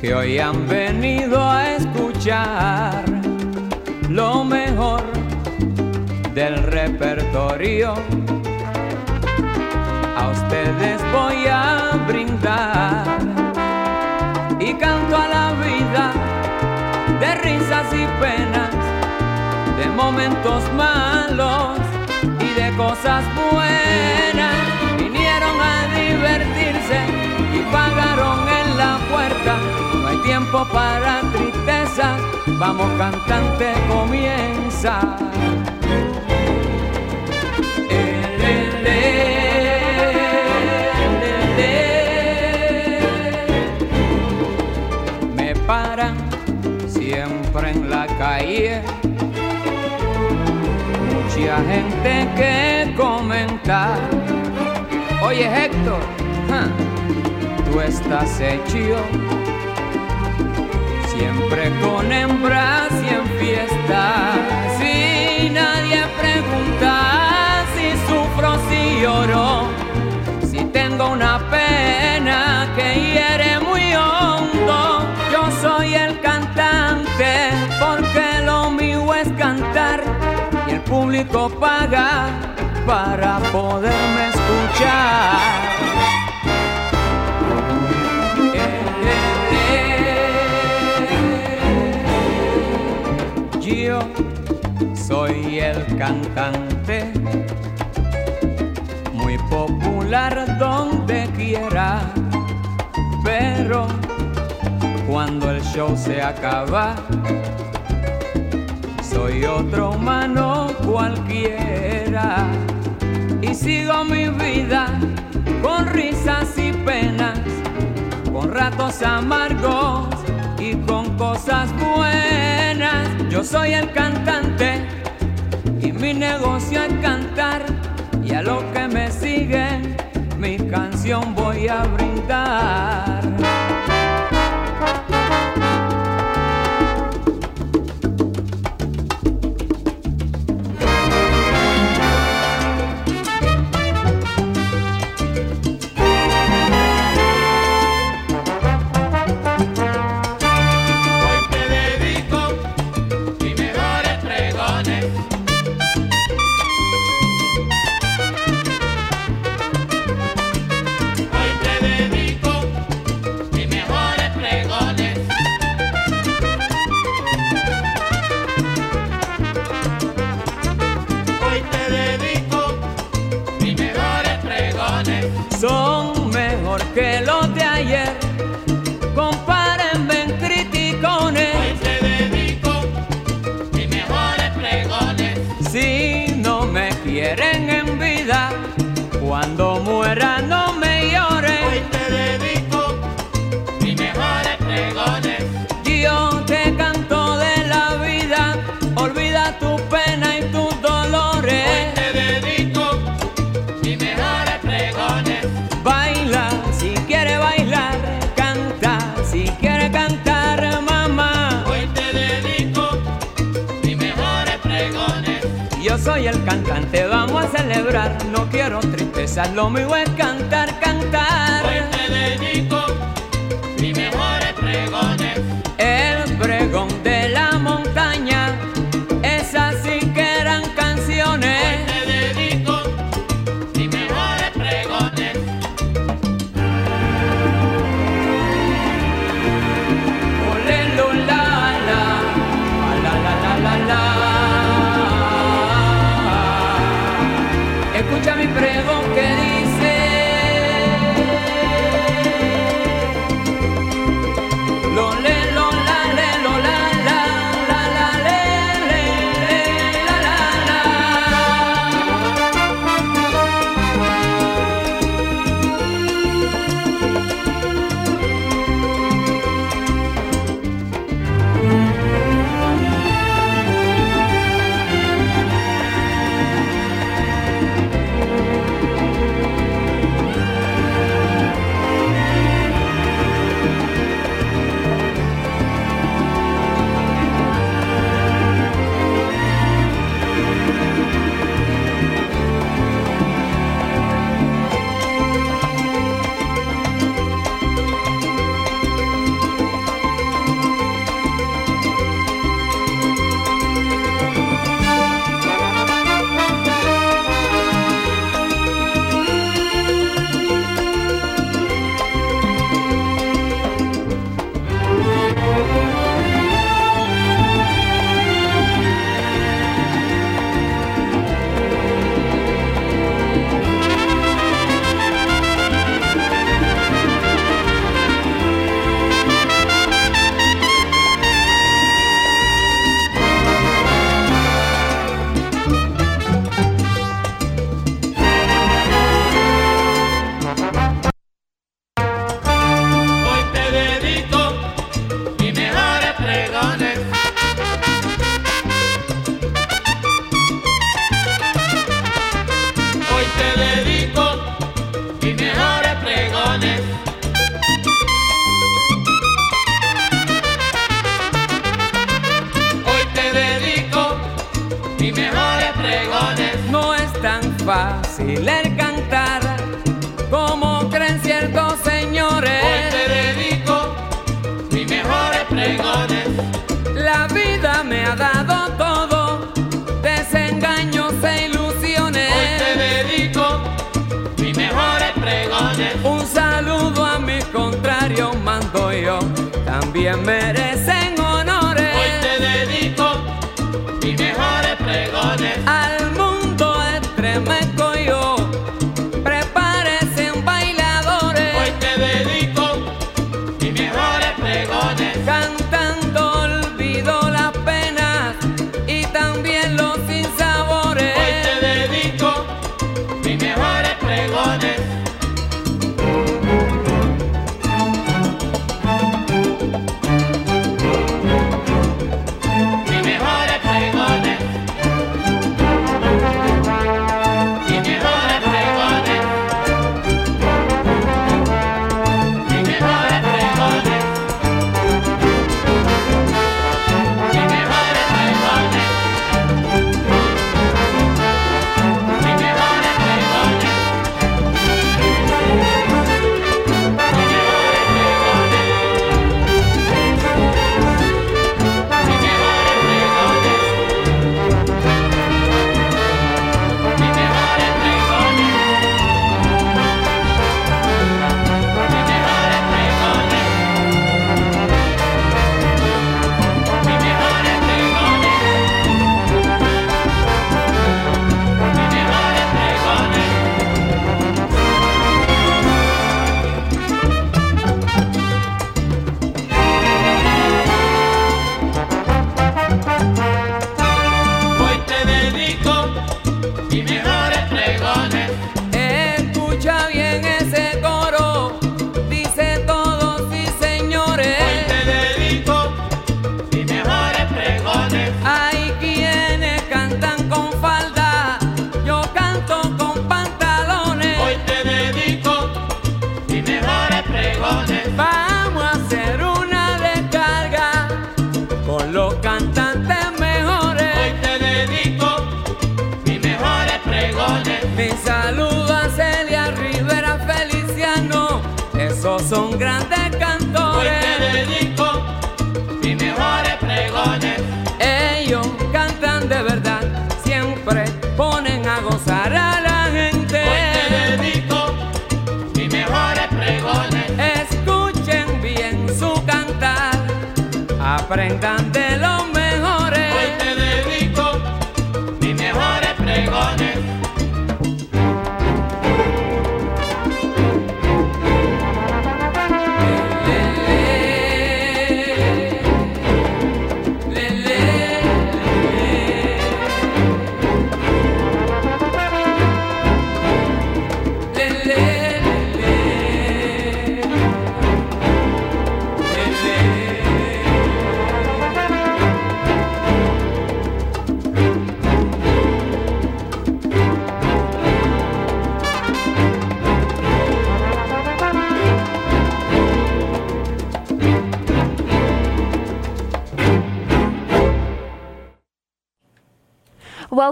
que hoy han venido a escuchar lo mejor del repertorio. A ustedes voy a brindar y canto a la vida de risas y penas, de momentos malos y de cosas buenas. Y pagaron en la puerta. No hay tiempo para tristeza, vamos cantante, comienza. Me paran siempre en la calle. Mucha gente que comenta. Oye Héctor, tú estás hecho siempre con hembras y en fiesta. Si nadie pregunta si sufro, si lloro, si tengo una pena que hiere muy hondo. Yo soy el cantante porque lo mío es cantar y el público paga para poderme escuchar. Cantante, muy popular donde quiera, pero cuando el show se acaba, soy otro humano cualquiera y sigo mi vida con risas y penas, con ratos amargos y con cosas buenas. Yo soy el cantante mi negocio es cantar y a los que me siguen mi canción voy a brindar. Cantante, vamos a celebrar. No quiero tristeza, lo mío es cantar, cantar.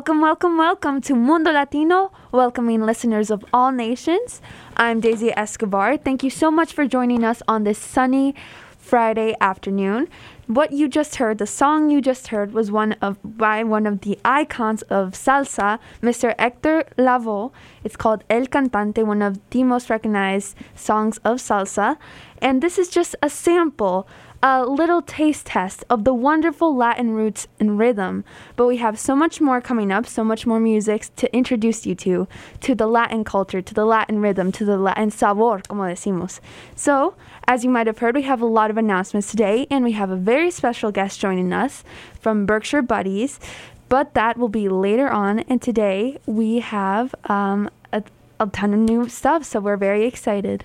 Welcome, welcome, welcome to Mundo Latino, welcoming listeners of all nations. I'm Daisy Escobar. Thank you so much for joining us on this sunny Friday afternoon. What you just heard, the song you just heard, was one of by one of the icons of salsa, Mr. Hector Lavoe. It's called El Cantante, one of the most recognized songs of salsa. And this is just a sample, a little taste test of the wonderful Latin roots and rhythm. But we have so much more coming up, so much more music to introduce you to, to the Latin culture, to the Latin rhythm, to the Latin sabor, como decimos. So, as you might have heard, we have a lot of announcements today, and we have a very special guest joining us from Berkshire Buddies. But that will be later on, and today we have um, a, a ton of new stuff, so we're very excited.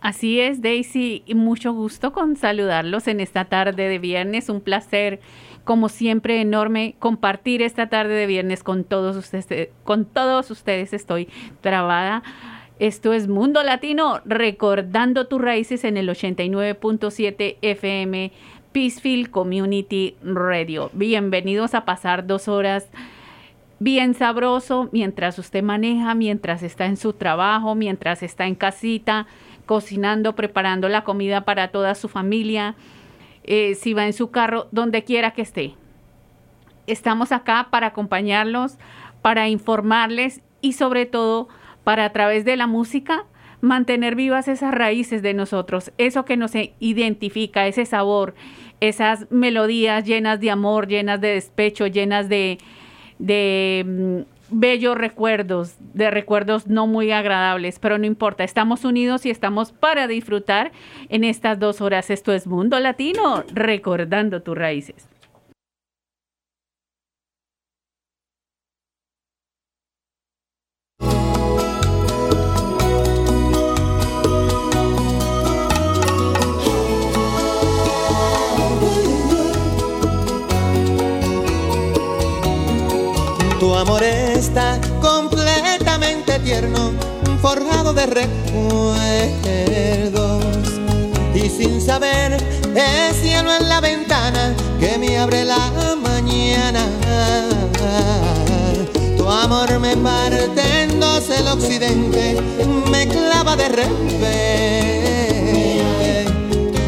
Así es, Daisy, y mucho gusto con saludarlos en esta tarde de viernes. Un placer, como siempre, enorme compartir esta tarde de viernes con todos ustedes. Con todos ustedes estoy trabada. Esto es Mundo Latino, recordando tus raíces en el 89.7 FM Peacefield Community Radio. Bienvenidos a pasar dos horas bien sabroso mientras usted maneja, mientras está en su trabajo, mientras está en casita, cocinando, preparando la comida para toda su familia, eh, si va en su carro, donde quiera que esté. Estamos acá para acompañarlos, para informarles y sobre todo para a través de la música mantener vivas esas raíces de nosotros, eso que nos identifica, ese sabor, esas melodías llenas de amor, llenas de despecho, llenas de, de mm, bellos recuerdos, de recuerdos no muy agradables, pero no importa, estamos unidos y estamos para disfrutar en estas dos horas. Esto es Mundo Latino, recordando tus raíces. Tu amor está completamente tierno, forjado de recuerdos. Y sin saber, es cielo en la ventana que me abre la mañana. Tu amor me parte en dos el occidente, me clava de repente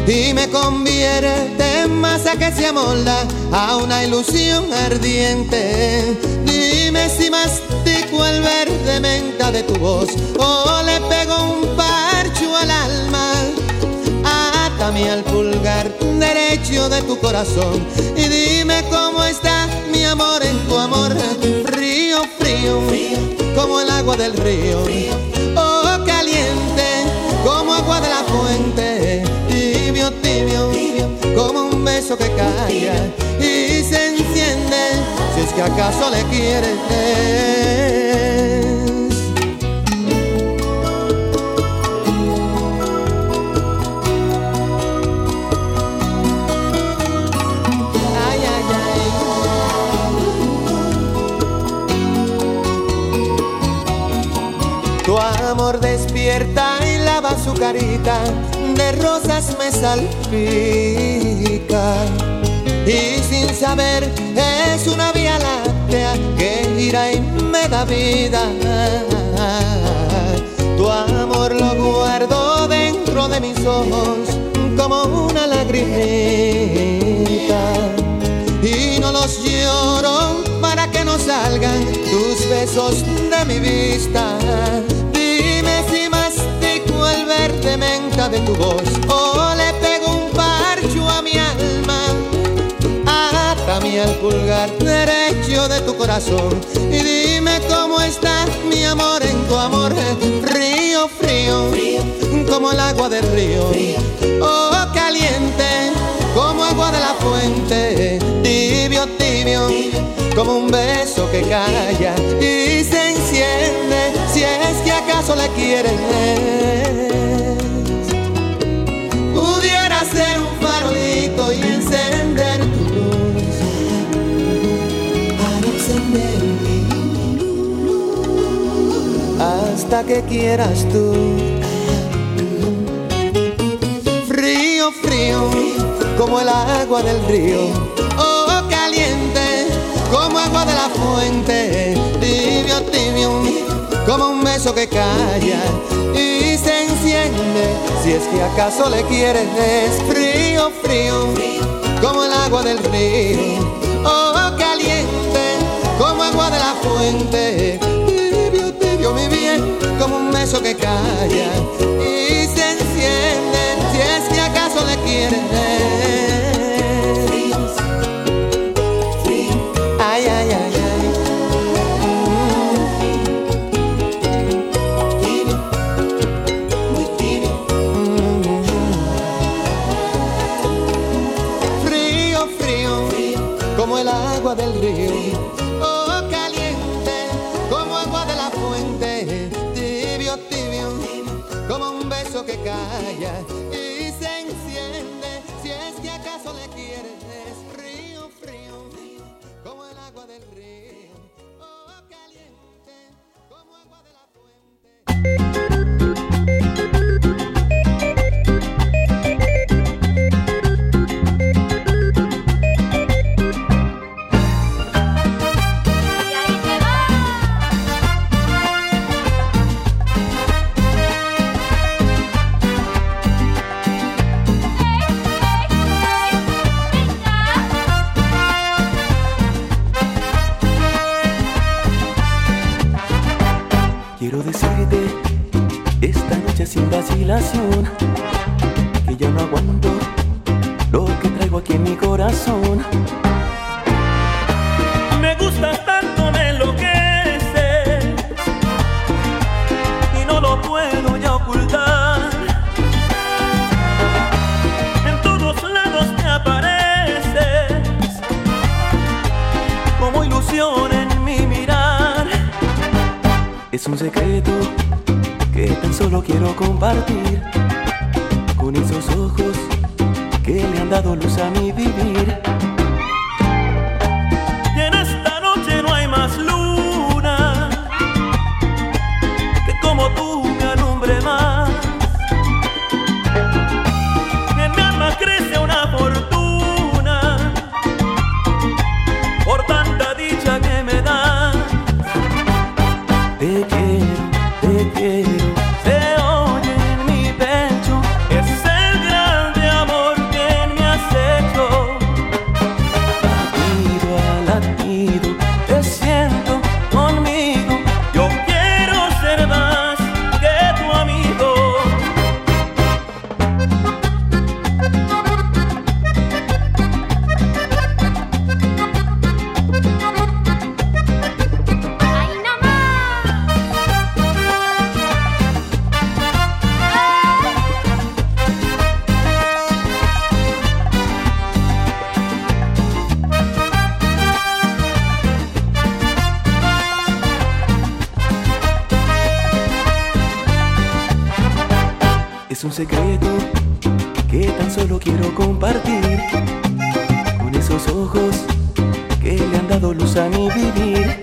y me convierte en masa que se amolda a una ilusión ardiente. Dime si mastico el verde menta de tu voz o le pego un parcho al alma. Atame al pulgar derecho de tu corazón y dime cómo está mi amor en tu amor. Frío, frío, como el agua del río. Como un beso que calla y se enciende, si es que acaso le quieres. Tu amor despierta y lava su carita de rosas me salpica y sin saber es una vía láctea que gira y me da vida. Tu amor lo guardo dentro de mis ojos como una lagrimita y no los lloro para que no salgan tus besos de mi vista. Dime si el verde menta de tu voz o le pego un parcho a mi alma. Atame al pulgar derecho de tu corazón y dime cómo está mi amor en tu amor. Río frío, como el agua del río. Oh, caliente, como agua de la fuente. Tibio, tibio, como un beso que calla y se enciende si es que acaso le quieres. Hasta que quieras tú. Frío, frío, como el agua del río. Oh, caliente, como agua de la fuente. Tibio, tibio, como un beso que calla y se enciende. Si es que acaso le quieres, frío, frío, como el agua del río. Oh, caliente, como agua de la fuente. Que calla y se enciende. Si es que acaso le quieres. esos ojos que le han dado luz a mi vivir.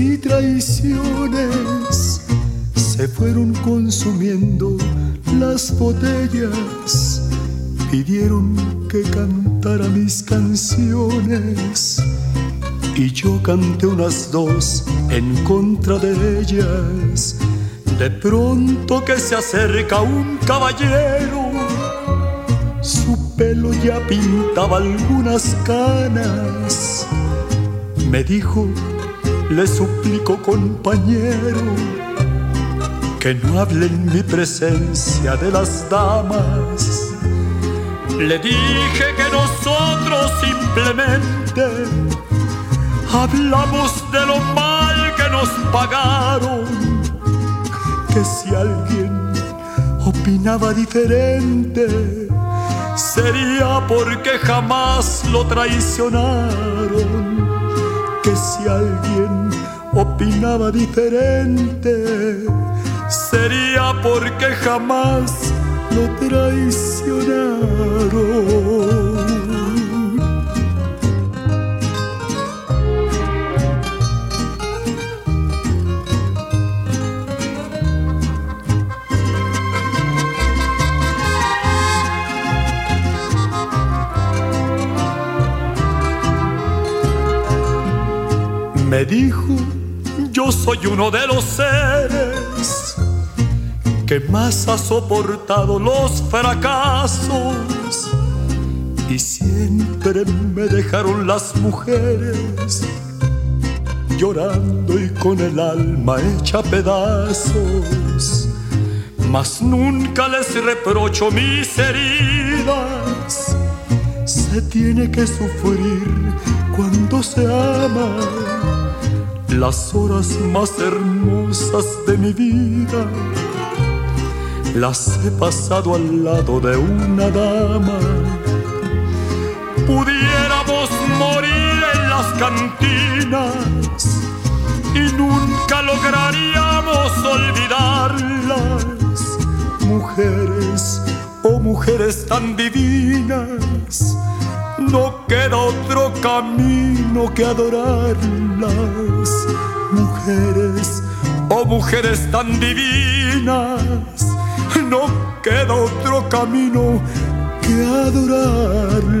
Y traiciones, se fueron consumiendo las botellas, pidieron que cantara mis canciones y yo canté unas dos en contra de ellas. De pronto que se acerca un caballero, su pelo ya pintaba algunas canas. Me dijo, le suplico compañero, que no hable en mi presencia de las damas. Le dije que nosotros simplemente hablamos de lo mal que nos pagaron, que si alguien opinaba diferente, sería porque jamás lo traicionaron, que si alguien opinaba diferente, sería porque jamás lo traicionaron. Me dijo, yo soy uno de los seres que más ha soportado los fracasos y siempre me dejaron las mujeres llorando y con el alma hecha pedazos. Mas nunca les reprocho mis heridas. Se tiene que sufrir cuando se ama las horas más hermosas de mi vida las he pasado al lado de una dama. Pudiéramos morir en las cantinas y nunca lograríamos olvidarlas. Mujeres, oh mujeres tan divinas, no queda otro camino que adorarlas. Mujeres, oh mujeres tan divinas, no queda otro camino que adorarlas.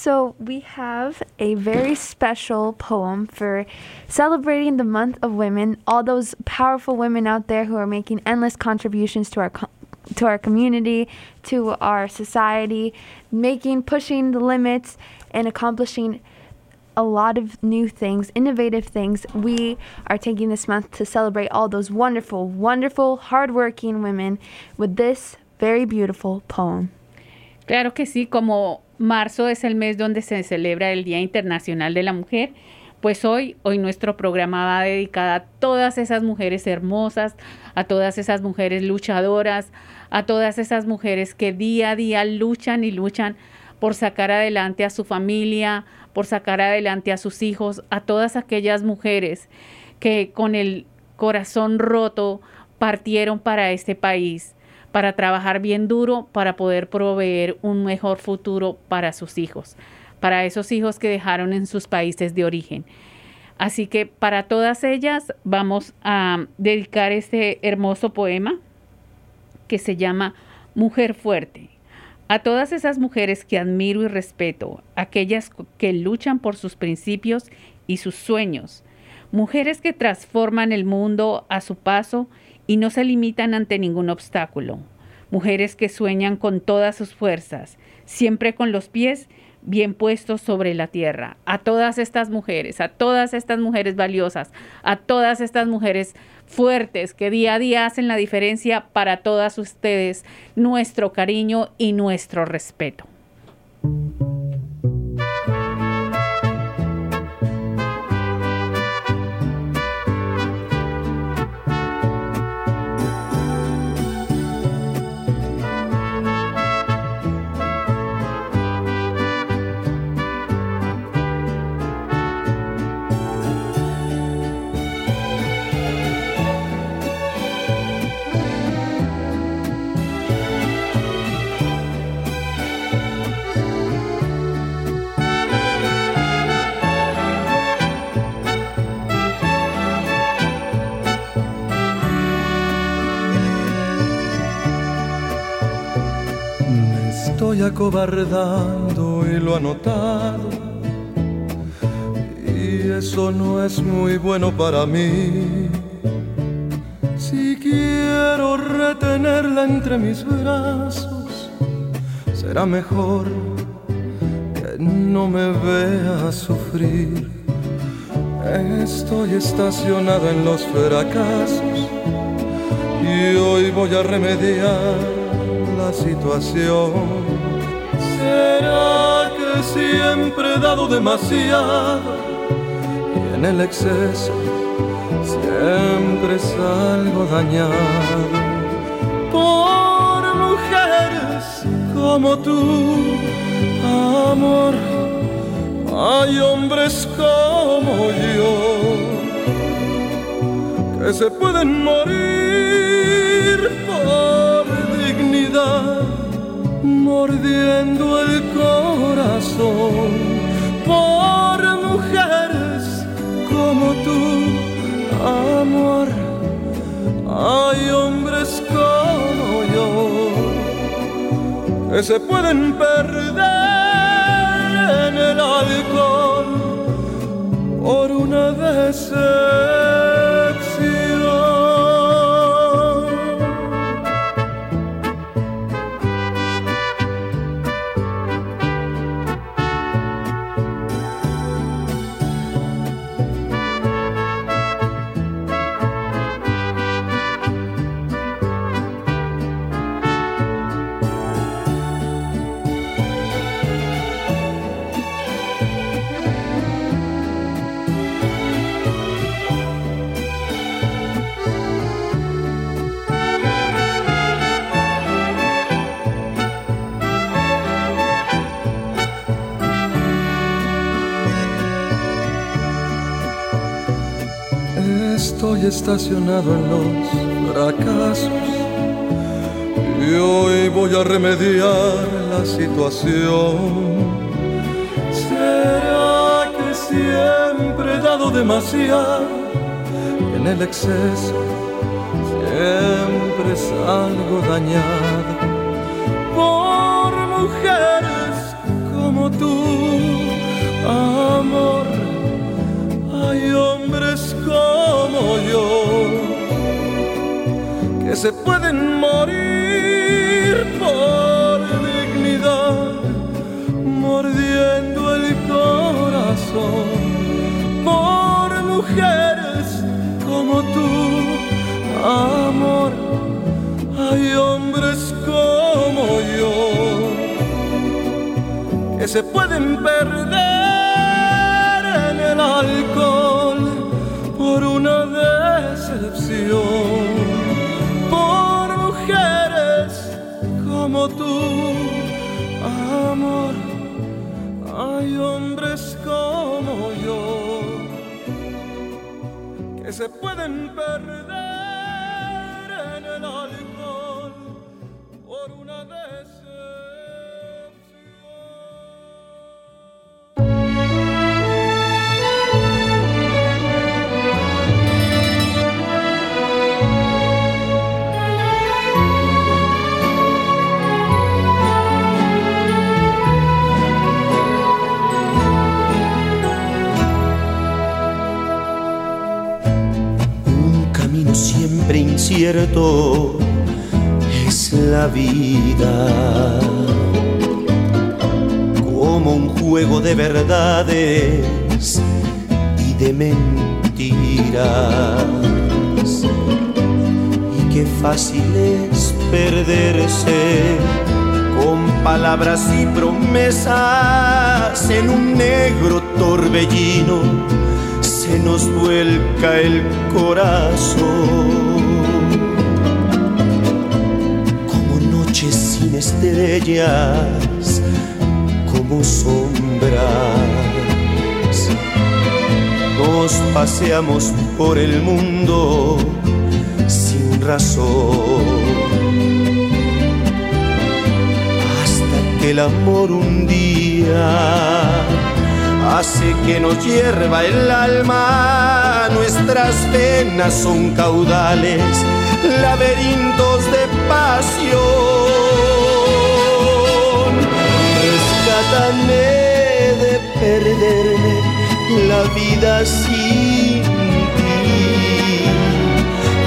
so we have a very special poem for celebrating the month of women, all those powerful women out there who are making endless contributions to our co- to our community, to our society, making pushing the limits and accomplishing a lot of new things, innovative things. We are taking this month to celebrate all those wonderful, wonderful, hardworking women with this very beautiful poem. Claro que sí, como marzo es el mes donde se celebra el Día Internacional de la Mujer, pues hoy, hoy nuestro programa va dedicado a todas esas mujeres hermosas, a todas esas mujeres luchadoras, a todas esas mujeres que día a día luchan y luchan por sacar adelante a su familia, por sacar adelante a sus hijos, a todas aquellas mujeres que con el corazón roto partieron para este país, para trabajar bien duro, para poder proveer un mejor futuro para sus hijos, para esos hijos que dejaron en sus países de origen. Así que para todas ellas vamos a dedicar este hermoso poema que se llama Mujer Fuerte. A todas esas mujeres que admiro y respeto, aquellas que luchan por sus principios y sus sueños, mujeres que transforman el mundo a su paso y no se limitan ante ningún obstáculo, mujeres que sueñan con todas sus fuerzas, siempre con los pies bien puestos sobre la tierra. A todas estas mujeres, a todas estas mujeres valiosas, a todas estas mujeres fuertes que día a día hacen la diferencia para todas ustedes, nuestro cariño y nuestro respeto. Estoy acobardando y lo ha notado. Y eso no es muy bueno para mí. Si quiero retenerla entre mis brazos, será mejor que no me vea sufrir. Estoy estacionado en los fracasos y hoy voy a remediar la situación. ¿Será que siempre he dado demasiado y en el exceso siempre salgo dañado? Por mujeres como tú, amor, hay hombres como yo que se pueden morir por mordiendo el corazón por mujeres como tú, amor. Hay hombres como yo que se pueden perder en el alcohol por una decepción. Estacionado en los fracasos y hoy voy a remediar la situación. ¿Será que siempre he dado demasiado en el exceso? Siempre salgo dañado por mujeres como tú, amor. Hay hombres como que se pueden morir por dignidad, mordiendo el corazón por mujeres como tú, amor. Hay hombres como yo que se pueden perder en el alcohol fácil es perderse con palabras y promesas en un negro torbellino se nos vuelca el corazón. Como noches sin estrellas, como sombras. Nos paseamos por el mundo Hasta que el amor un día hace que nos hierva el alma. Nuestras venas son caudales, laberintos de pasión. Rescátame de perderme la vida ti.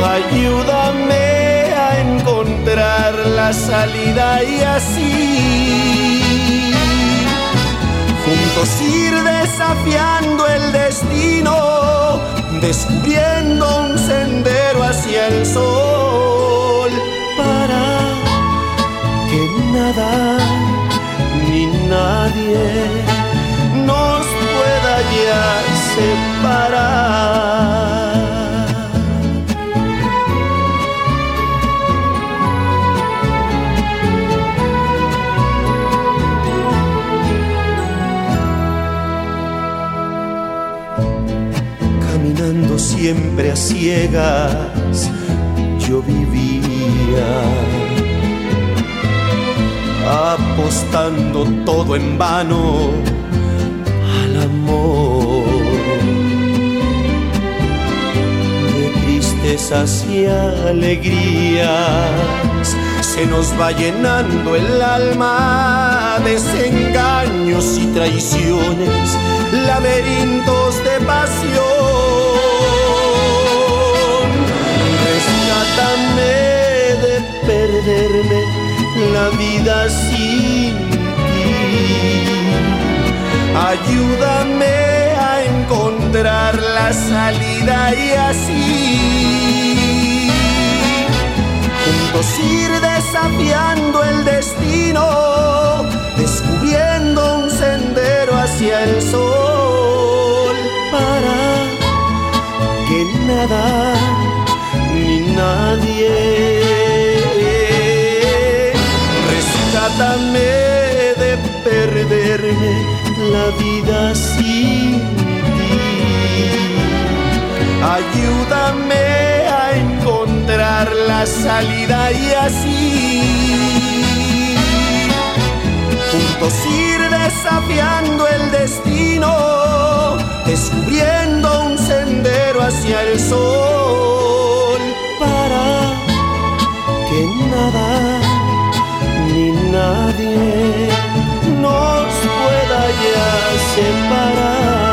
Ayúdame a encontrar la salida y así juntos ir desafiando el destino, descubriendo un sendero hacia el sol, para que nada ni nadie ciegas, yo vivía apostando todo en vano al amor. De tristezas y alegrías se nos va llenando el alma, desengaños y traiciones, laberintos de pasión. Rescátame de perderme la vida sin ti. Ayúdame a encontrar la salida y así juntos ir desafiando el destino, descubriendo un sendero hacia el sol, para que nada nadie rescátame de perderme la vida sin ti. Ayúdame a encontrar la salida y así juntos ir desafiando el destino, descubriendo un sendero hacia el sol que nada ni nadie nos pueda ya separar,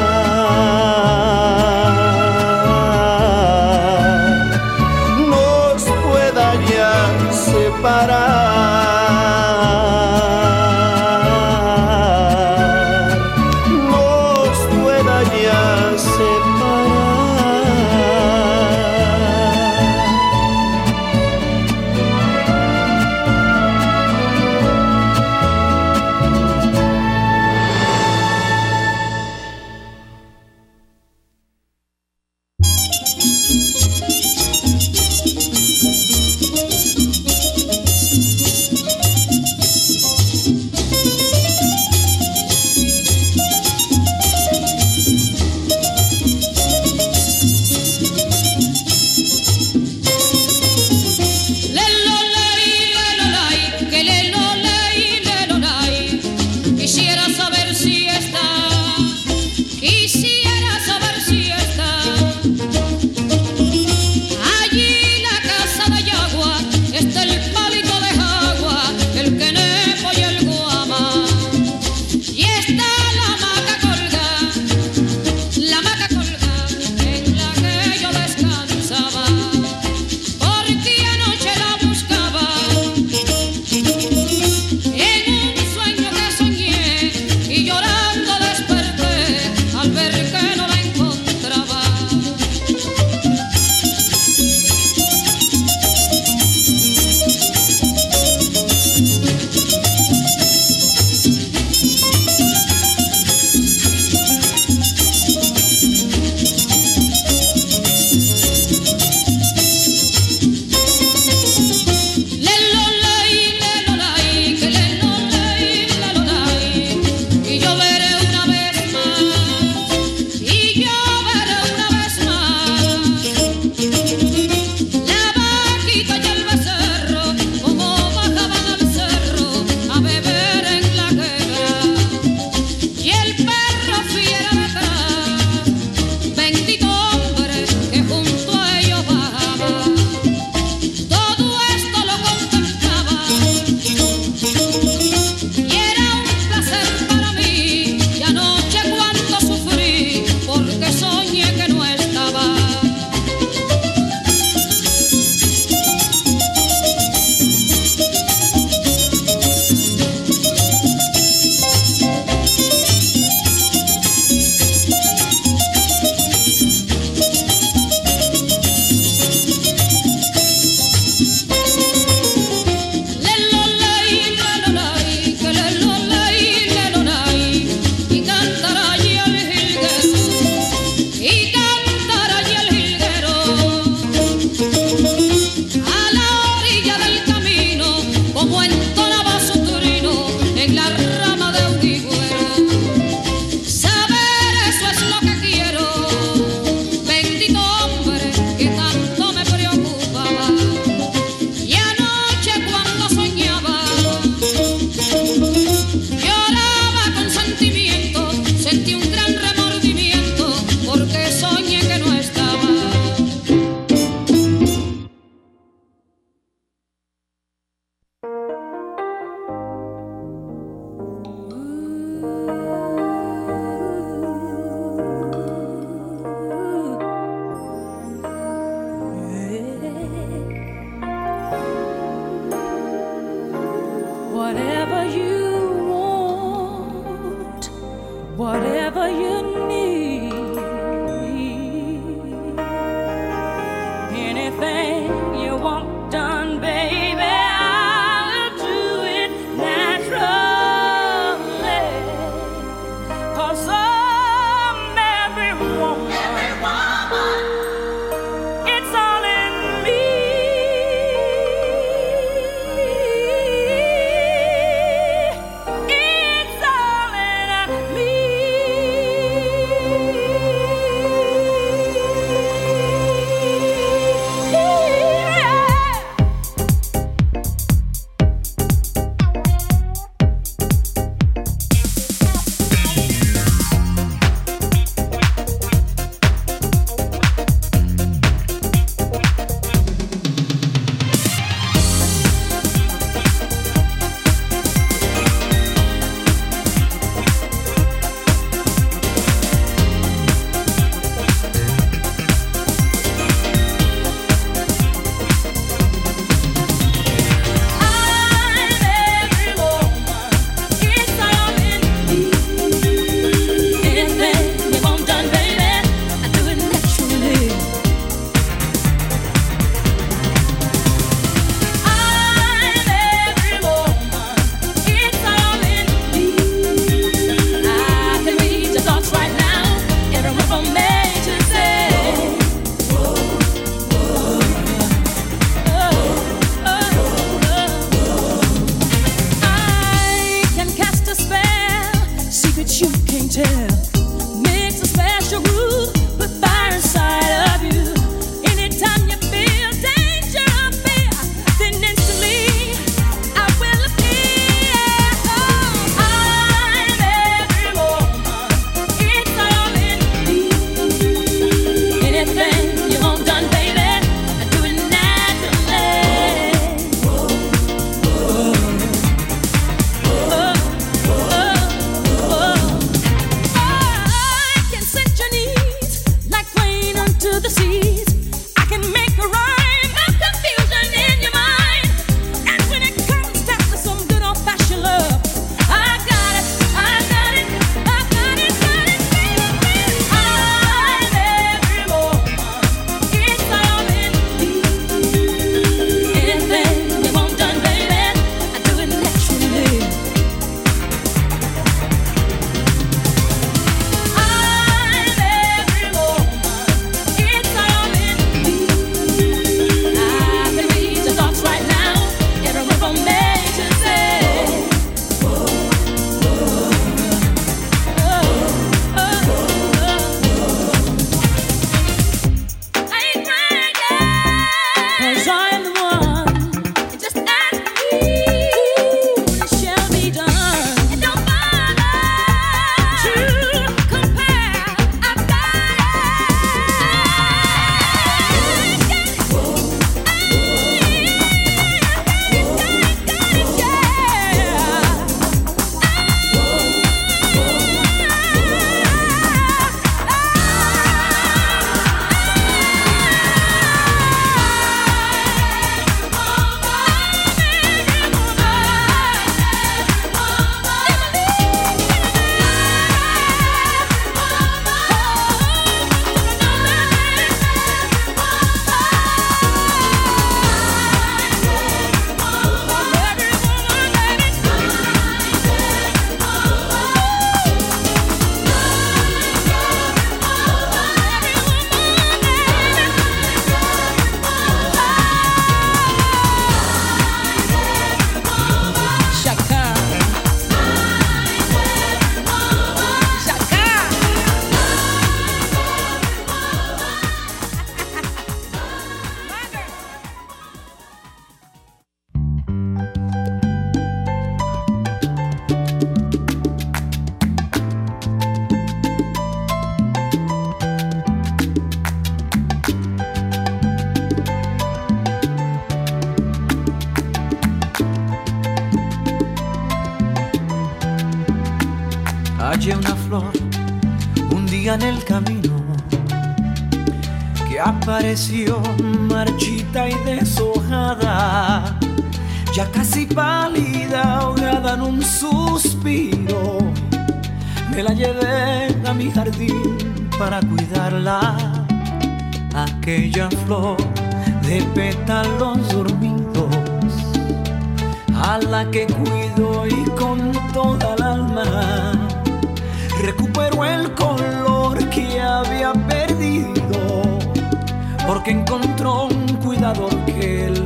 porque encontró un cuidador que él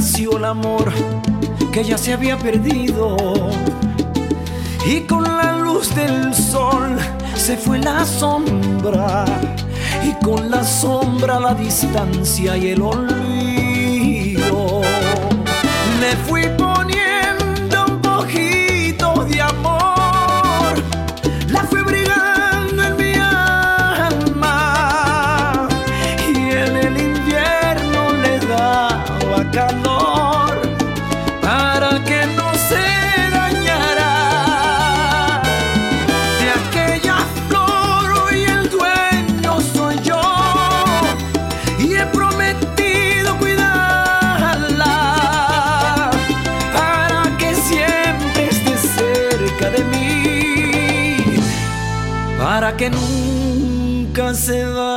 renació el amor que ya se había perdido. Y con la luz del sol se fue la sombra. Y con la sombra la distancia y el olvido. Me fui você vai.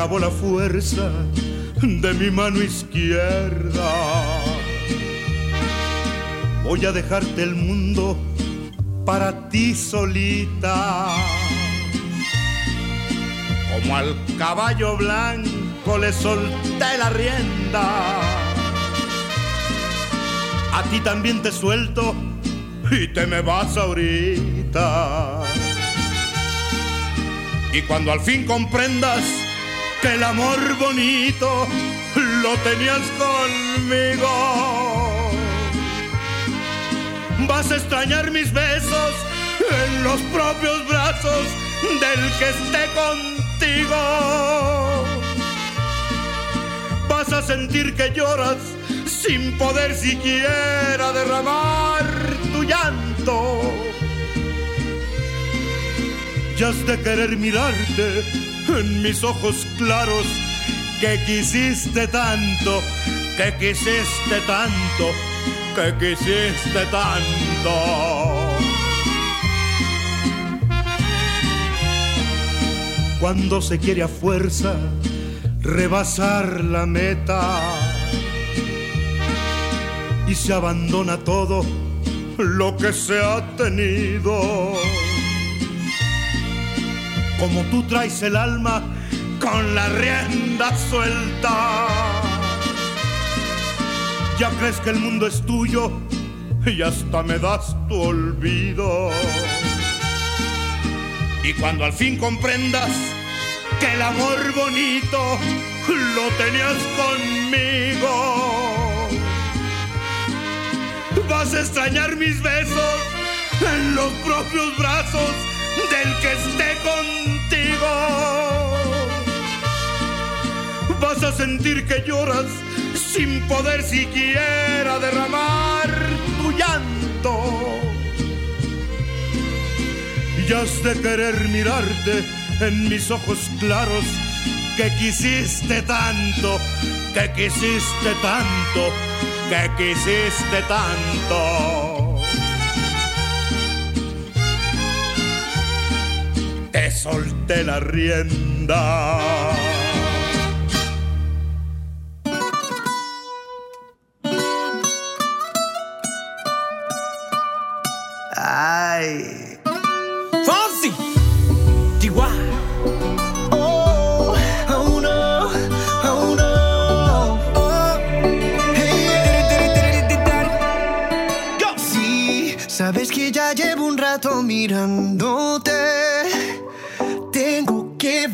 Acabó la fuerza de mi mano izquierda. Voy a dejarte el mundo para ti solita. Como al caballo blanco le solté la rienda. A ti también te suelto y te me vas ahorita. Y cuando al fin comprendas que el amor bonito lo tenías conmigo, vas a extrañar mis besos en los propios brazos del que esté contigo. Vas a sentir que lloras sin poder siquiera derramar tu llanto. Y has de querer mirarte en mis ojos claros que quisiste tanto, que quisiste tanto, que quisiste tanto. Cuando se quiere a fuerza rebasar la meta y se abandona todo lo que se ha tenido. Como tú traes el alma con la rienda suelta, ya crees que el mundo es tuyo y hasta me das tu olvido. Y cuando al fin comprendas que el amor bonito lo tenías conmigo, vas a extrañar mis besos en los propios brazos del que esté contigo. Vas a sentir que lloras sin poder siquiera derramar tu llanto. Y has de querer mirarte en mis ojos claros que quisiste tanto, que quisiste tanto, que quisiste tanto. Te solté la rienda. Ay. Fonsi. Chihuahua. Oh, oh no, oh no. Oh. Hey. Sí, sabes que ya llevo un rato mirándote.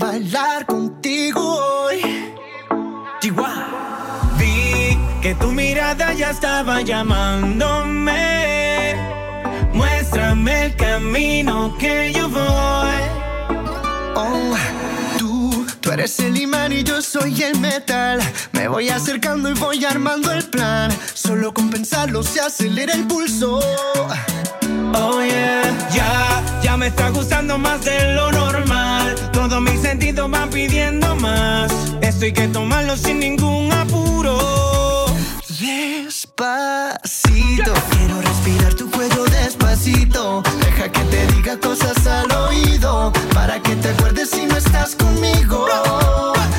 Bailar contigo hoy. Chihuahua. Vi que tu mirada ya estaba llamándome. Muéstrame el camino que yo voy. Oh, tú, tú eres el imán y yo soy el metal. Me voy acercando y voy armando el plan. Solo con pensarlo se acelera el pulso. Oh yeah, ya, ya me está gustando más de lo normal. Todos mis sentidos van pidiendo más. Esto hay que tomarlo sin ningún apuro. Despacito, quiero respirar tu cuello despacito. Deja que te diga cosas al oído para que te acuerdes si no estás conmigo.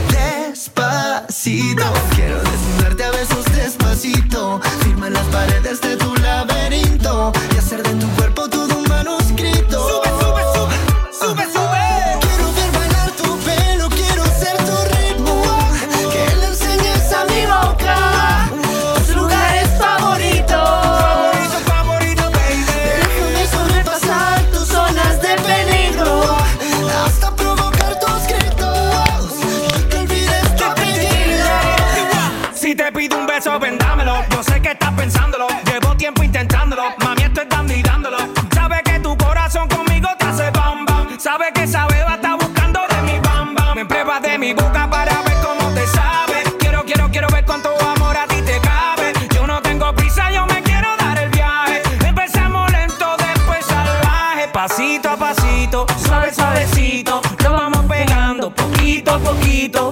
Despacito, quiero desnudarte a besos despacito. Firma las paredes de tu laberinto y hacer Sabe que esa beba está buscando de mi bam bam. Me pruebas de mi boca para ver cómo te sabe. Quiero, quiero, quiero ver cuánto amor a ti te cabe. Yo no tengo prisa, yo me quiero dar el viaje. Empezamos lento, después salvaje. Pasito a pasito, suave, suavecito. Lo vamos pegando poquito a poquito.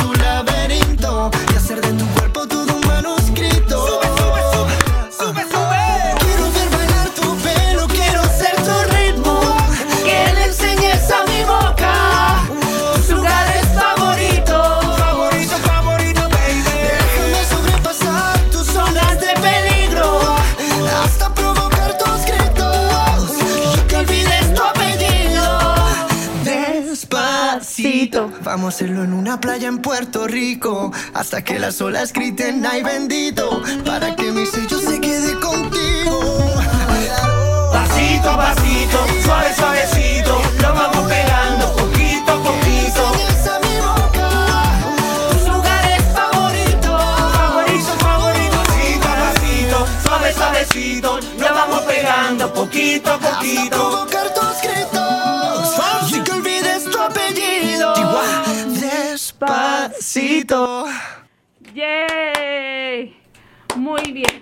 vamos a hacerlo en una playa en Puerto Rico hasta que las olas griten ay bendito para que mi sello se quede contigo. Pasito a pasito, suave, suavecito, lo vamos pegando poquito a poquito. Enseñas a mi boca tus lugares favoritos. Favorito, favorito, pasito a pasito, suave, suavecito, lo vamos pegando poquito a Hasta poquito. Bien.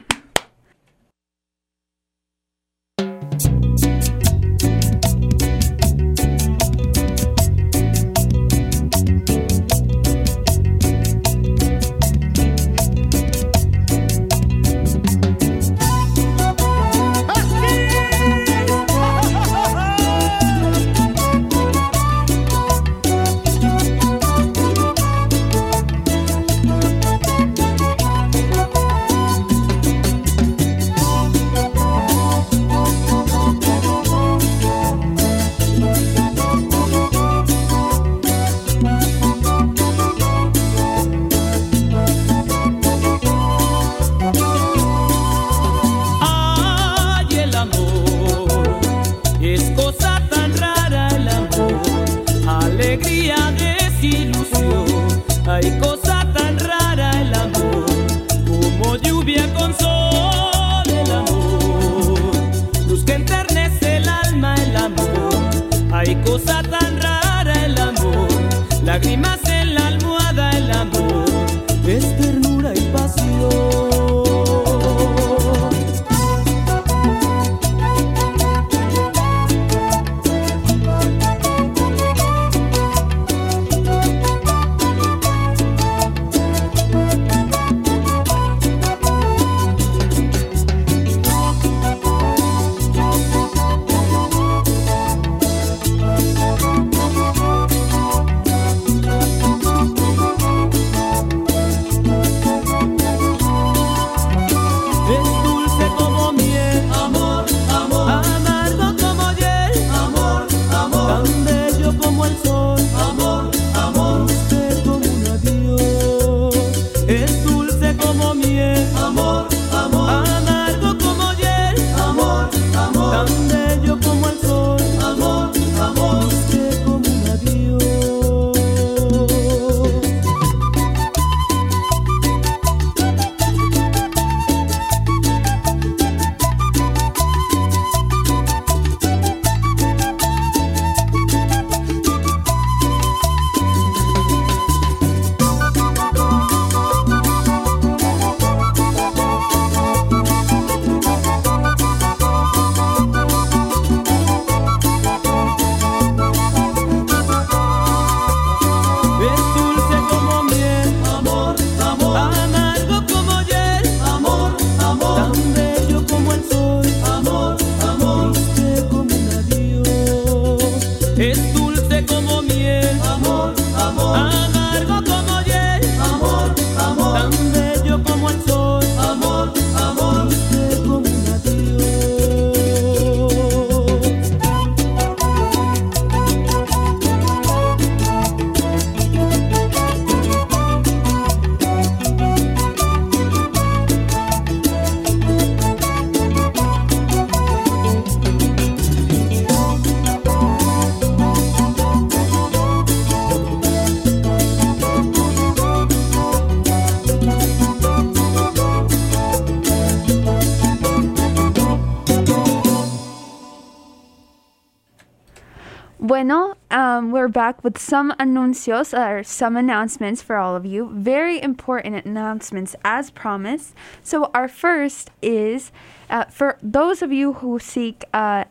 Back with some anuncios or some announcements for all of you. Very important announcements as promised. So, our first is uh, for those of you who seek uh,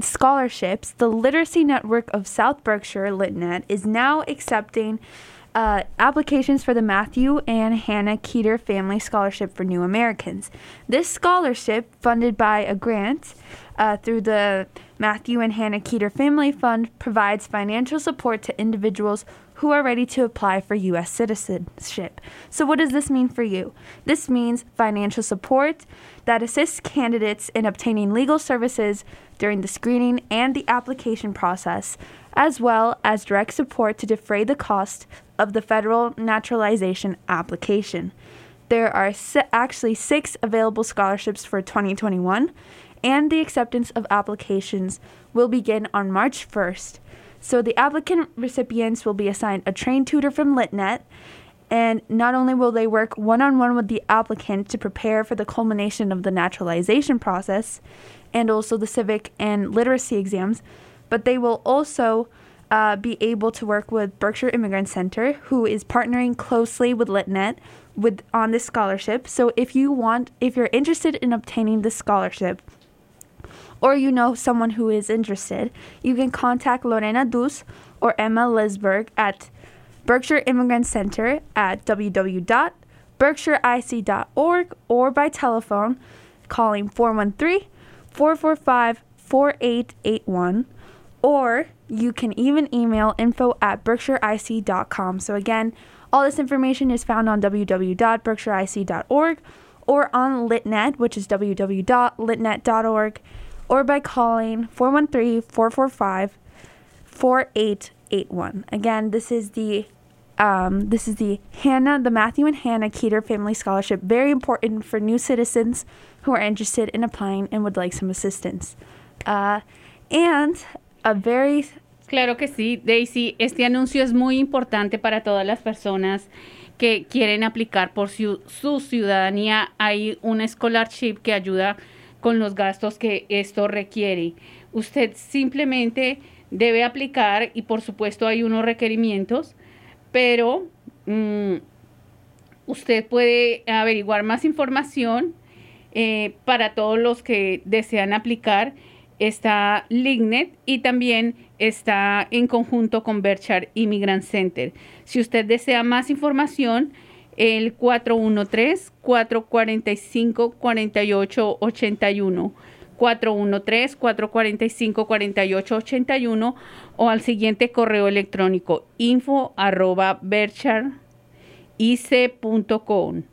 scholarships, the Literacy Network of South Berkshire, LitNet, is now accepting uh, applications for the Matthew and Hannah Keeter Family Scholarship for New Americans. This scholarship, funded by a grant uh, through the Matthew and Hannah Keeter Family Fund, provides financial support to individuals who are ready to apply for U.S. citizenship. So, what does this mean for you? This means financial support that assists candidates in obtaining legal services during the screening and the application process, as well as direct support to defray the cost of the federal naturalization application. There are actually six available scholarships for 2021, and the acceptance of applications will begin on March 1st. So the applicant recipients will be assigned a trained tutor from LitNet, and not only will they work one on one with the applicant to prepare for the culmination of the naturalization process and also the civic and literacy exams, but they will also uh, be able to work with Berkshire Immigrant Center, who is partnering closely with LitNet with on this scholarship. So if you want, if you're interested in obtaining this scholarship, or you know someone who is interested, you can contact Lorena Dus or Emma Lisberg at Berkshire Immigrant Center at www.berkshireic.org or by telephone calling 413 445 4881 or you can even email info at berkshireic.com. So again, all this information is found on www.berkshireic.org or on LitNet, which is www.litnet.org, or by calling 413 445 4881. Again, this is the um, this is the Hannah, the Matthew and Hannah Keter Family Scholarship. Very important for new citizens who are interested in applying and would like some assistance. Uh, and a very Claro que sí, Daisy. Este anuncio es muy importante para todas las personas que quieren aplicar por su, su ciudadanía. Hay un scholarship que ayuda con los gastos que esto requiere. Usted simplemente debe aplicar y por supuesto hay unos requerimientos, pero mm, usted puede averiguar más información eh, para todos los que desean aplicar. Está Lignet y también está en conjunto con Berkshire Immigrant Center. Si usted desea más información, el 413-445-4881. 413-445-4881 o al siguiente correo electrónico info arroba berkshire.com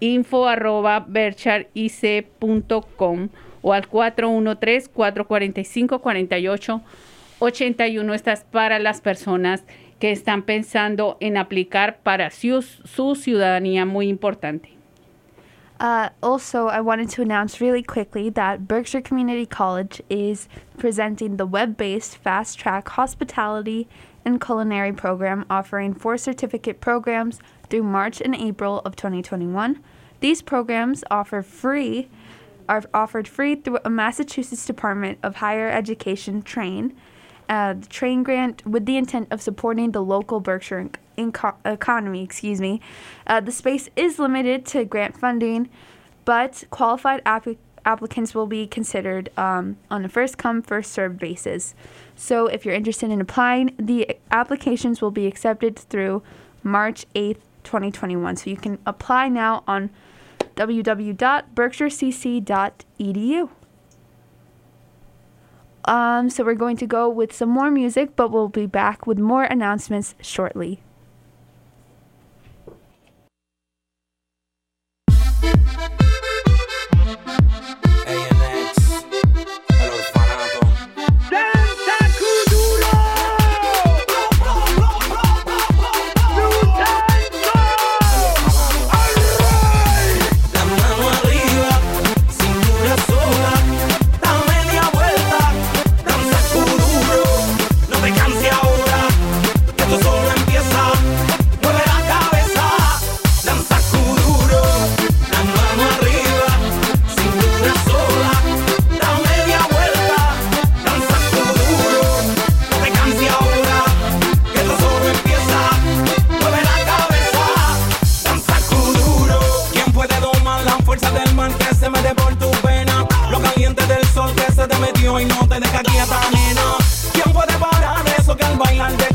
info arroba berkshire.com o al 413-445-4881. Esta es para las personas que están pensando en aplicar para su, su ciudadanía muy importante. Uh, also, I wanted to announce really quickly that Berkshire Community College is presenting the web based fast track hospitality and culinary program offering four certificate programs through March and April of 2021. These programs offer free are offered free through a Massachusetts Department of Higher Education train uh, the train grant with the intent of supporting the local Berkshire inco- economy. Excuse me. Uh, the space is limited to grant funding, but qualified applic- applicants will be considered um, on a first come first served basis. So if you're interested in applying, the applications will be accepted through March 8th, 2021. So you can apply now on www.berkshirecc.edu. Um, so we're going to go with some more music, but we'll be back with more announcements shortly. y no te deja quieta, nena. ¿Quién puede parar eso que al bailar de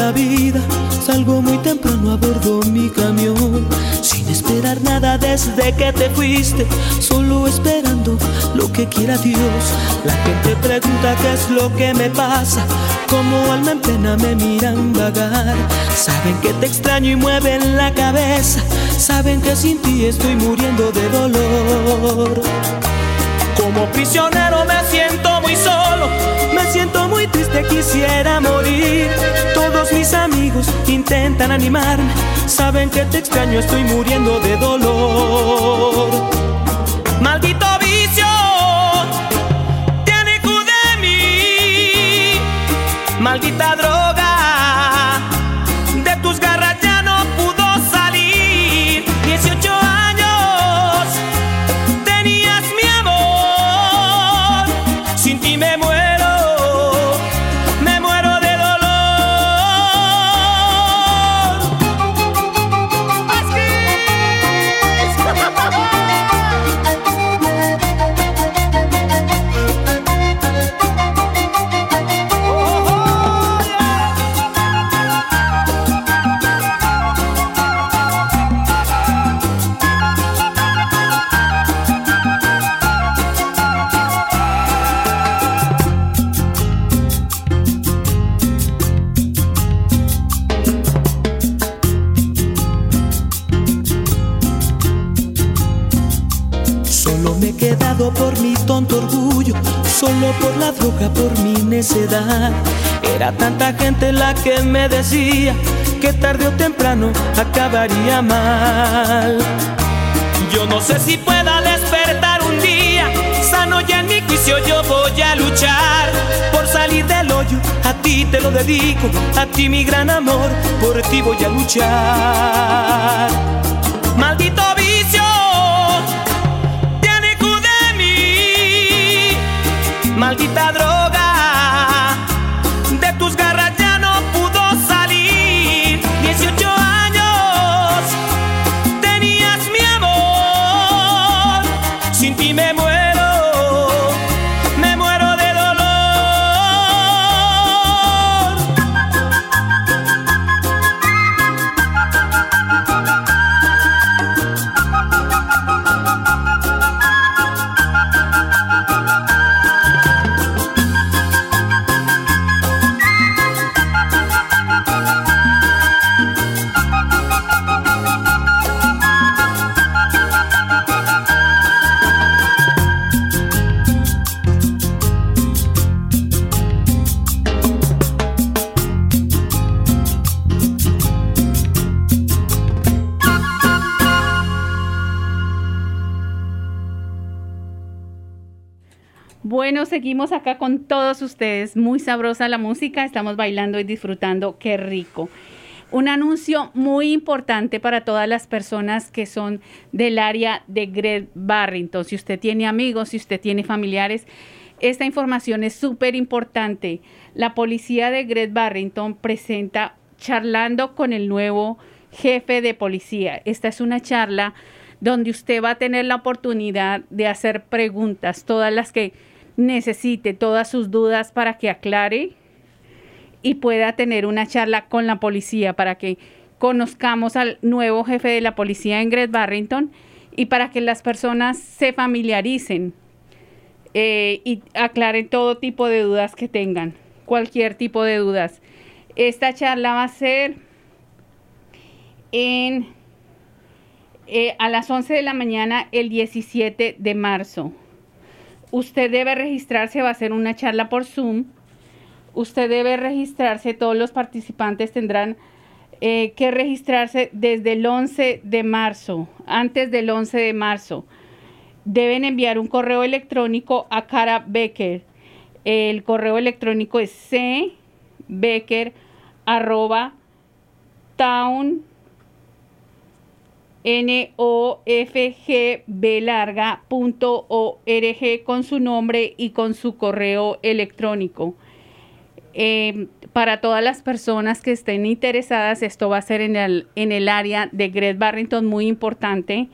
la salgo muy temprano a bordo mi camión, sin esperar nada desde que te fuiste, solo esperando lo que quiera Dios. La gente pregunta qué es lo que me pasa, como alma en pena me miran vagar. Saben que te extraño y mueven la cabeza, saben que sin ti estoy muriendo de dolor. Como prisionero me siento muy solo, me siento triste, quisiera morir. Todos mis amigos intentan animarme, saben que te extraño, estoy muriendo de dolor. Maldito Era tanta gente la que me decía que tarde o temprano acabaría mal. Yo no sé si pueda despertar un día, sano ya en mi juicio yo voy a luchar por salir del hoyo. A ti te lo dedico, a ti mi gran amor, por ti voy a luchar. Maldito vicio, tiene cu de mí, maldita droga, Acá con todos ustedes. Muy sabrosa la música, estamos bailando y disfrutando. Qué rico. Un anuncio muy importante para todas las personas que son del área de Great Barrington. Si usted tiene amigos, si usted tiene familiares, esta información es súper importante. La policía de Great Barrington presenta charlando con el nuevo jefe de policía. Esta es una charla donde usted va a tener la oportunidad de hacer preguntas, todas las que necesite, todas sus dudas para que aclare y pueda tener una charla con la policía para que conozcamos al nuevo jefe de la policía en Great Barrington y para que las personas se familiaricen eh, y aclaren todo tipo de dudas que tengan, cualquier tipo de dudas. Esta charla va a ser en, eh, a las 11 de la mañana el 17 de marzo. Usted debe registrarse, va a ser una charla por Zoom. Usted debe registrarse, todos los participantes tendrán eh, que registrarse desde el 11 de marzo, antes del 11 de marzo. Deben enviar un correo electrónico a Cara Becker. El correo electrónico es cbecker arroba town nofgb con su nombre y con su correo electrónico. Eh, para todas las personas que estén interesadas, esto va a ser en el, en el área de Great Barrington, muy importante.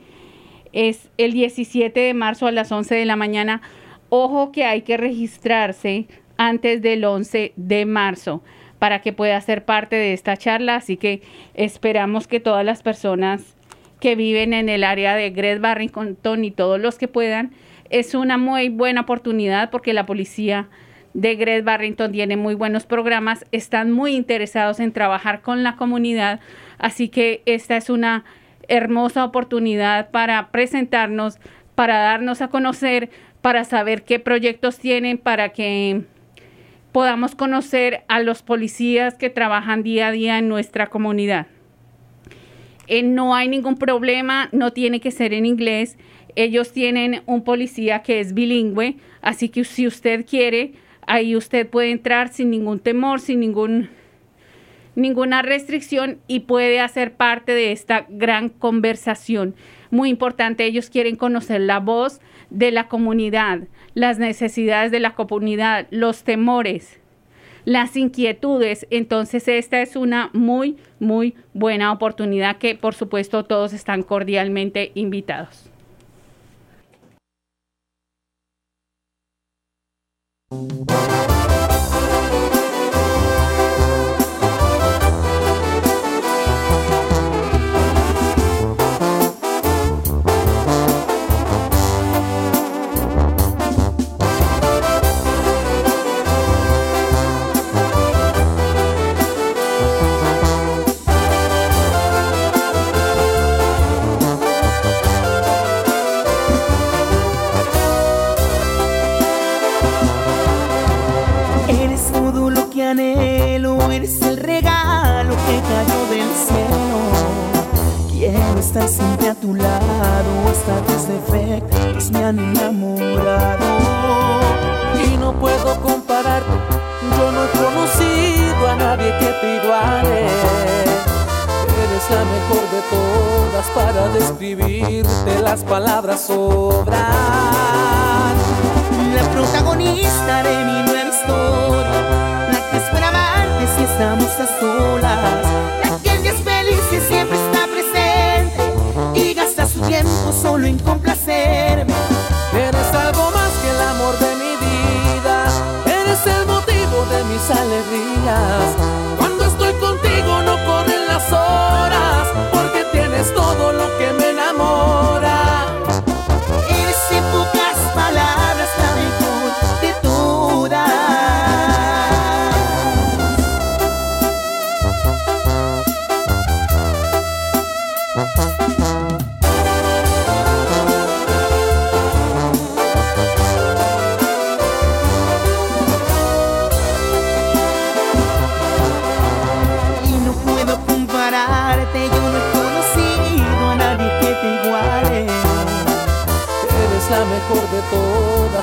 Es el 17 de marzo a las 11 de la mañana. Ojo que hay que registrarse antes del 11 de marzo para que pueda ser parte de esta charla. Así que esperamos que todas las personas que viven en el área de Great Barrington y todos los que puedan, es una muy buena oportunidad porque la policía de Great Barrington tiene muy buenos programas, están muy interesados en trabajar con la comunidad, así que esta es una hermosa oportunidad para presentarnos, para darnos a conocer, para saber qué proyectos tienen, para que podamos conocer a los policías que trabajan día a día en nuestra comunidad. Eh, no hay ningún problema, no tiene que ser en inglés. Ellos tienen un policía que es bilingüe, así que si usted quiere, ahí usted puede entrar sin ningún temor, sin ningún, ninguna restricción y puede hacer parte de esta gran conversación. Muy importante, ellos quieren conocer la voz de la comunidad, las necesidades de la comunidad, los temores, las inquietudes. Entonces, esta es una muy, muy buena oportunidad que, por supuesto, todos están cordialmente invitados. Estar siempre a tu lado, hasta tus defectos me han enamorado. Y no puedo compararte, yo no he conocido a nadie que te iguale. Eres la mejor de todas para describirte, las palabras sobran. La protagonista de mi nueva historia, la que espera amarte si estamos a solas, la que en días felices siempre está tiempo solo en complacerme. Eres algo más que el amor de mi vida, eres el motivo de mis alegrías. Cuando estoy contigo no corren las horas, porque tienes todo lo que me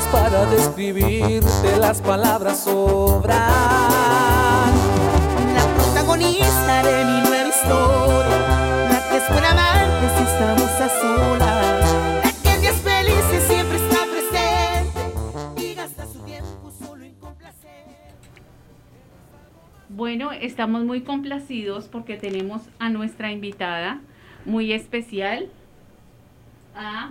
para describirte, las palabras sobran. La protagonista de mi nueva historia, la que es buena amante si estamos a solas, la que en días felices siempre está presente y gasta su tiempo solo en complacer. Bueno, estamos muy complacidos porque tenemos a nuestra invitada muy especial, a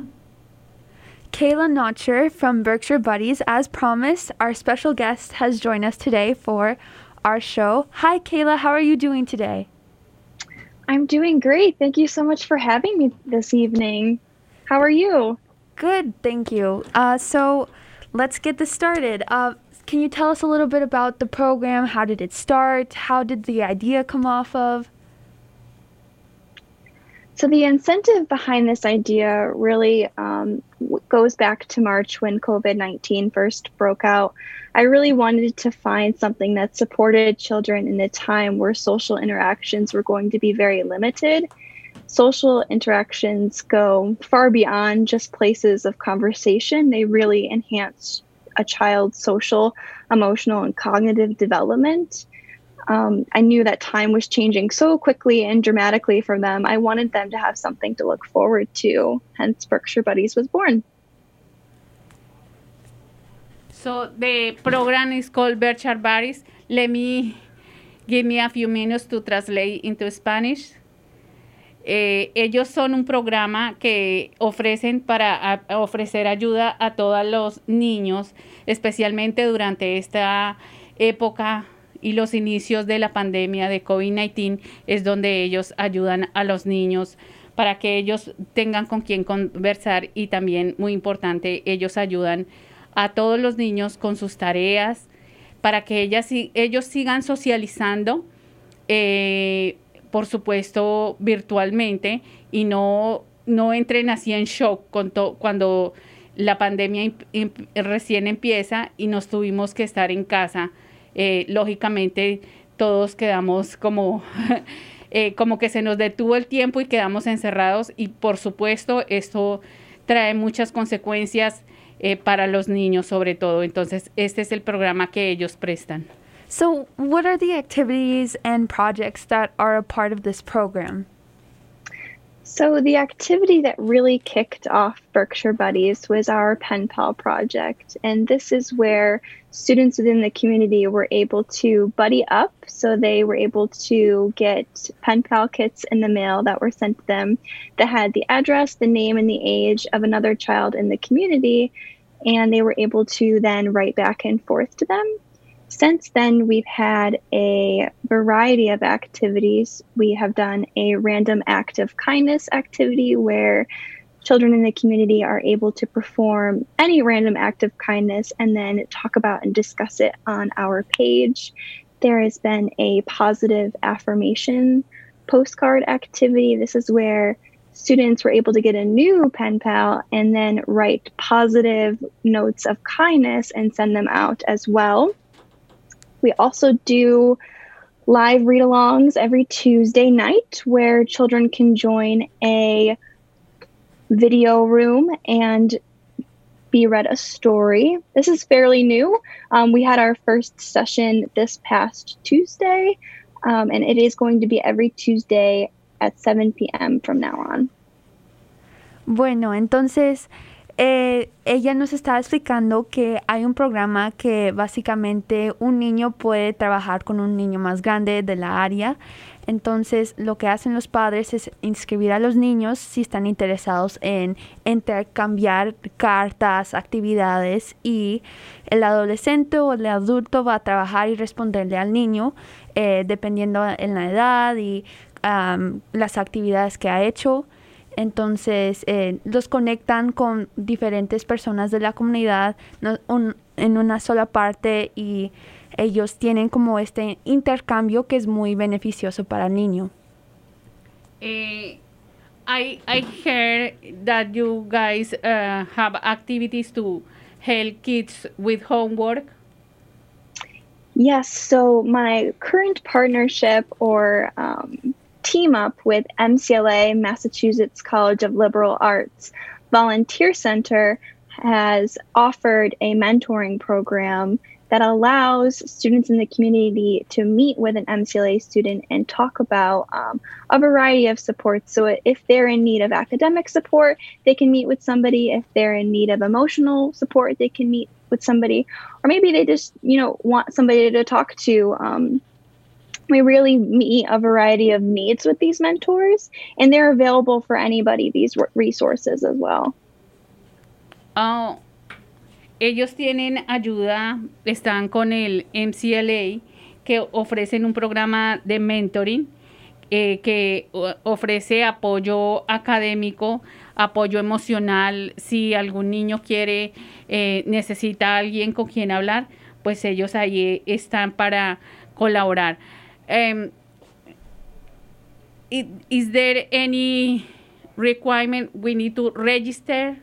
Kayla Notcher from Berkshire Buddies. As promised, our special guest has joined us today for our show. Hi, Kayla. How are you doing today? I'm doing great. Thank you so much for having me this evening. How are you? Good, thank you. Uh, so let's get this started. Uh, can you tell us a little bit about the program? How did it start? How did the idea come off of? So, the incentive behind this idea really um, goes back to March when COVID 19 first broke out. I really wanted to find something that supported children in a time where social interactions were going to be very limited. Social interactions go far beyond just places of conversation, they really enhance a child's social, emotional, and cognitive development. Um, I knew that time was changing so quickly and dramatically for them. I wanted them to have something to look forward to. Hence, Berkshire Buddies was born. So the program is called Berkshire Buddies. Let me give me a few minutes to translate into Spanish. Eh, ellos son un programa que ofrecen para a- ofrecer ayuda a todos los niños, especialmente durante esta época y los inicios de la pandemia de COVID-19 es donde ellos ayudan a los niños para que ellos tengan con quien conversar y también, muy importante, ellos ayudan a todos los niños con sus tareas para que ellas, ellos sigan socializando, eh, por supuesto, virtualmente y no, no entren así en shock con cuando la pandemia recién empieza y nos tuvimos que estar en casa. Eh, lógicamente, todos quedamos como, eh, como que se nos detuvo el tiempo y quedamos encerrados y por supuesto esto trae muchas consecuencias eh, para los niños sobre todo. Entonces, este es el programa que ellos prestan. So, what are the activities and projects that are a part of this program? So, the activity that really kicked off Berkshire Buddies was our Pen Pal project. And this is where students within the community were able to buddy up. So, they were able to get Pen Pal kits in the mail that were sent to them that had the address, the name, and the age of another child in the community. And they were able to then write back and forth to them. Since then, we've had a variety of activities. We have done a random act of kindness activity where children in the community are able to perform any random act of kindness and then talk about and discuss it on our page. There has been a positive affirmation postcard activity. This is where students were able to get a new pen pal and then write positive notes of kindness and send them out as well. We also do live read alongs every Tuesday night where children can join a video room and be read a story. This is fairly new. Um, we had our first session this past Tuesday, um, and it is going to be every Tuesday at 7 p.m. from now on. Bueno, entonces eh, ella nos estaba explicando que hay un programa que básicamente un niño puede trabajar con un niño más grande de la área. Entonces lo que hacen los padres es inscribir a los niños si están interesados en intercambiar cartas, actividades y el adolescente o el adulto va a trabajar y responderle al niño eh, dependiendo en la edad y las actividades que ha hecho. Entonces eh, los conectan con diferentes personas de la comunidad no- un- en una sola parte y ellos tienen como este intercambio que es muy beneficioso para el niño. Eh, I I heard that you guys uh, have activities to help kids with homework. Yes, so my current partnership or um, team up with MCLA, Massachusetts College of Liberal Arts Volunteer Center, has offered a mentoring program that allows students in the community to meet with an MCLA student and talk about um, a variety of supports. So, if they're in need of academic support, they can meet with somebody. If they're in need of emotional support, they can meet with somebody. Or maybe they just, you know, want somebody to talk to. Um, we really meet a variety of needs with these mentors, and they're available for anybody, these resources as well. Ah, ellos tienen ayuda, están con el MCLA, que ofrecen un programa de mentoring eh, que ofrece apoyo académico, apoyo emocional. Si algún niño quiere, eh, necesita a alguien con quien hablar, pues ellos ahí están para colaborar. I- is there any requirement we need to register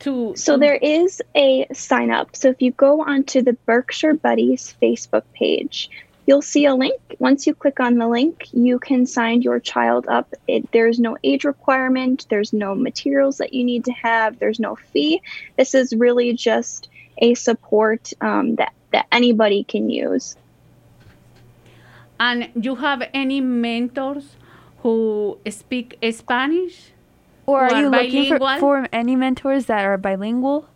to So there is a sign up. So if you go onto the Berkshire Buddies Facebook page, you'll see a link. Once you click on the link, you can sign your child up. It, there's no age requirement, there's no materials that you need to have, there's no fee. This is really just a support um, that, that anybody can use. And you have any mentors who speak Spanish? Or are you looking for, for any mentors that are bilingual?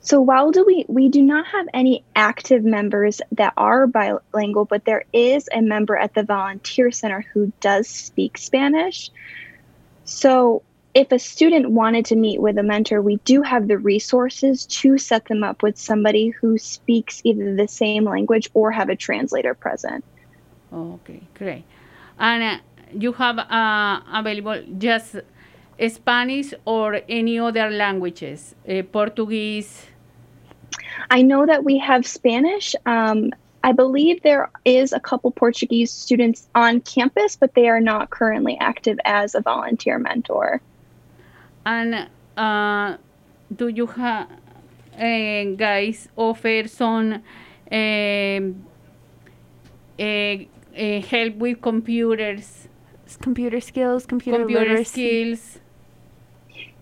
So while do we we do not have any active members that are bilingual, but there is a member at the volunteer center who does speak Spanish. So if a student wanted to meet with a mentor, we do have the resources to set them up with somebody who speaks either the same language or have a translator present. Okay, great. And uh, you have uh, available just Spanish or any other languages, uh, Portuguese? I know that we have Spanish. Um, I believe there is a couple Portuguese students on campus, but they are not currently active as a volunteer mentor. And uh, do you have uh, guys offer some um, uh, uh, help with computers, computer skills, computer, computer literacy. skills?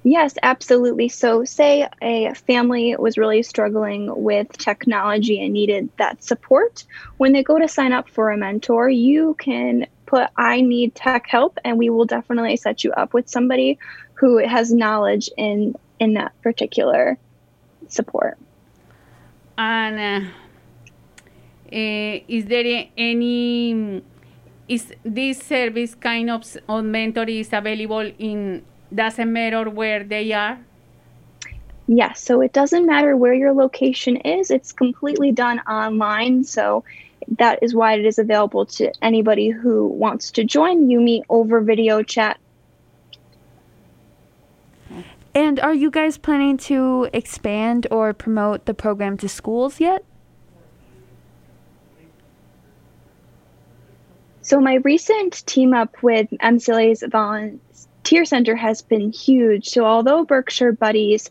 Yes, absolutely. So, say a family was really struggling with technology and needed that support. When they go to sign up for a mentor, you can put, I need tech help, and we will definitely set you up with somebody who has knowledge in, in that particular support. And uh, uh, is there any is this service kind of, on mentor is available in doesn't matter where they are? Yes, so it doesn't matter where your location is, it's completely done online. So that is why it is available to anybody who wants to join. You meet over video chat. And are you guys planning to expand or promote the program to schools yet? So my recent team up with MCLA's Volunteer Center has been huge. So although Berkshire Buddies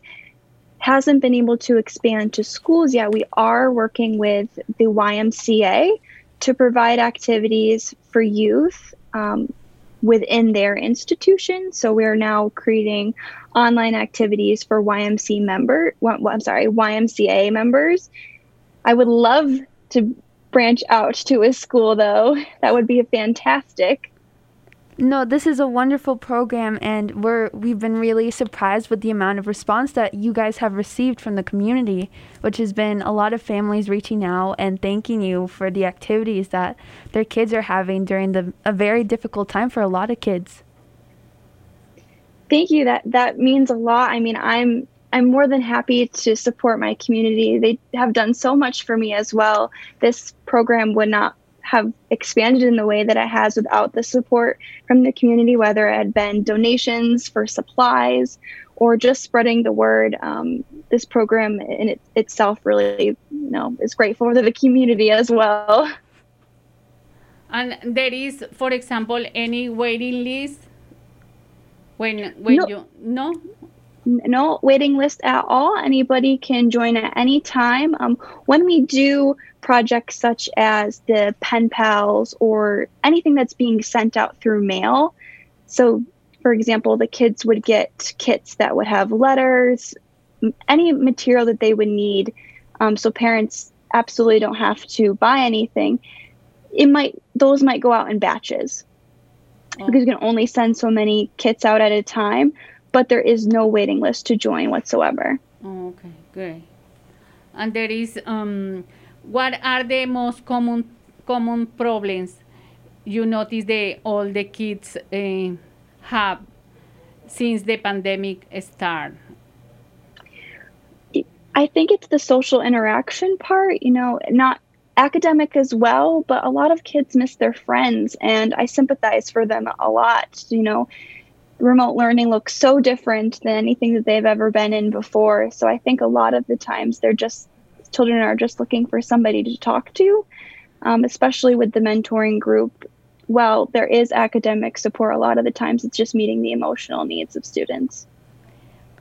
hasn't been able to expand to schools yet, we are working with the YMCA to provide activities for youth um, within their institution. So we're now creating online activities for YMC member. Well, I'm sorry, YMCA members. I would love to branch out to a school though. That would be fantastic. No, this is a wonderful program, and we're we've been really surprised with the amount of response that you guys have received from the community, which has been a lot of families reaching out and thanking you for the activities that their kids are having during the a very difficult time for a lot of kids. Thank you. That that means a lot. I mean, I'm I'm more than happy to support my community. They have done so much for me as well. This program would not have expanded in the way that it has without the support from the community, whether it had been donations for supplies or just spreading the word. Um, this program in it, itself really, you know, is grateful to the community as well. And there is, for example, any waiting list when when No. you no no waiting list at all. Anybody can join at any time. Um, when we do projects such as the pen pals or anything that's being sent out through mail, so for example, the kids would get kits that would have letters, any material that they would need. Um, so parents absolutely don't have to buy anything. It might those might go out in batches because you can only send so many kits out at a time, but there is no waiting list to join whatsoever. Oh, okay, great. And there is um, what are the most common common problems you notice that all the kids uh, have since the pandemic started? I think it's the social interaction part, you know, not academic as well, but a lot of kids miss their friends, and I sympathize for them a lot. You know, remote learning looks so different than anything that they've ever been in before. So I think a lot of the times they're just, children are just looking for somebody to talk to, um, especially with the mentoring group. Well, there is academic support. A lot of the times it's just meeting the emotional needs of students.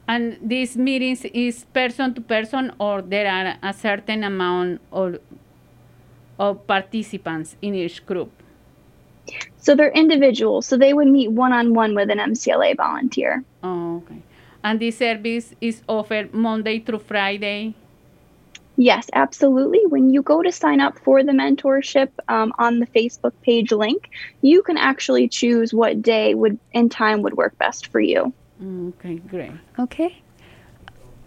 And these meetings is person to person, or there are a certain amount of of participants in each group. So they're individuals. So they would meet one on one with an MCLA volunteer. Oh, okay. And this service is offered Monday through Friday. Yes, absolutely. When you go to sign up for the mentorship um, on the Facebook page link, you can actually choose what day would and time would work best for you. Mm, Okay, great. Okay.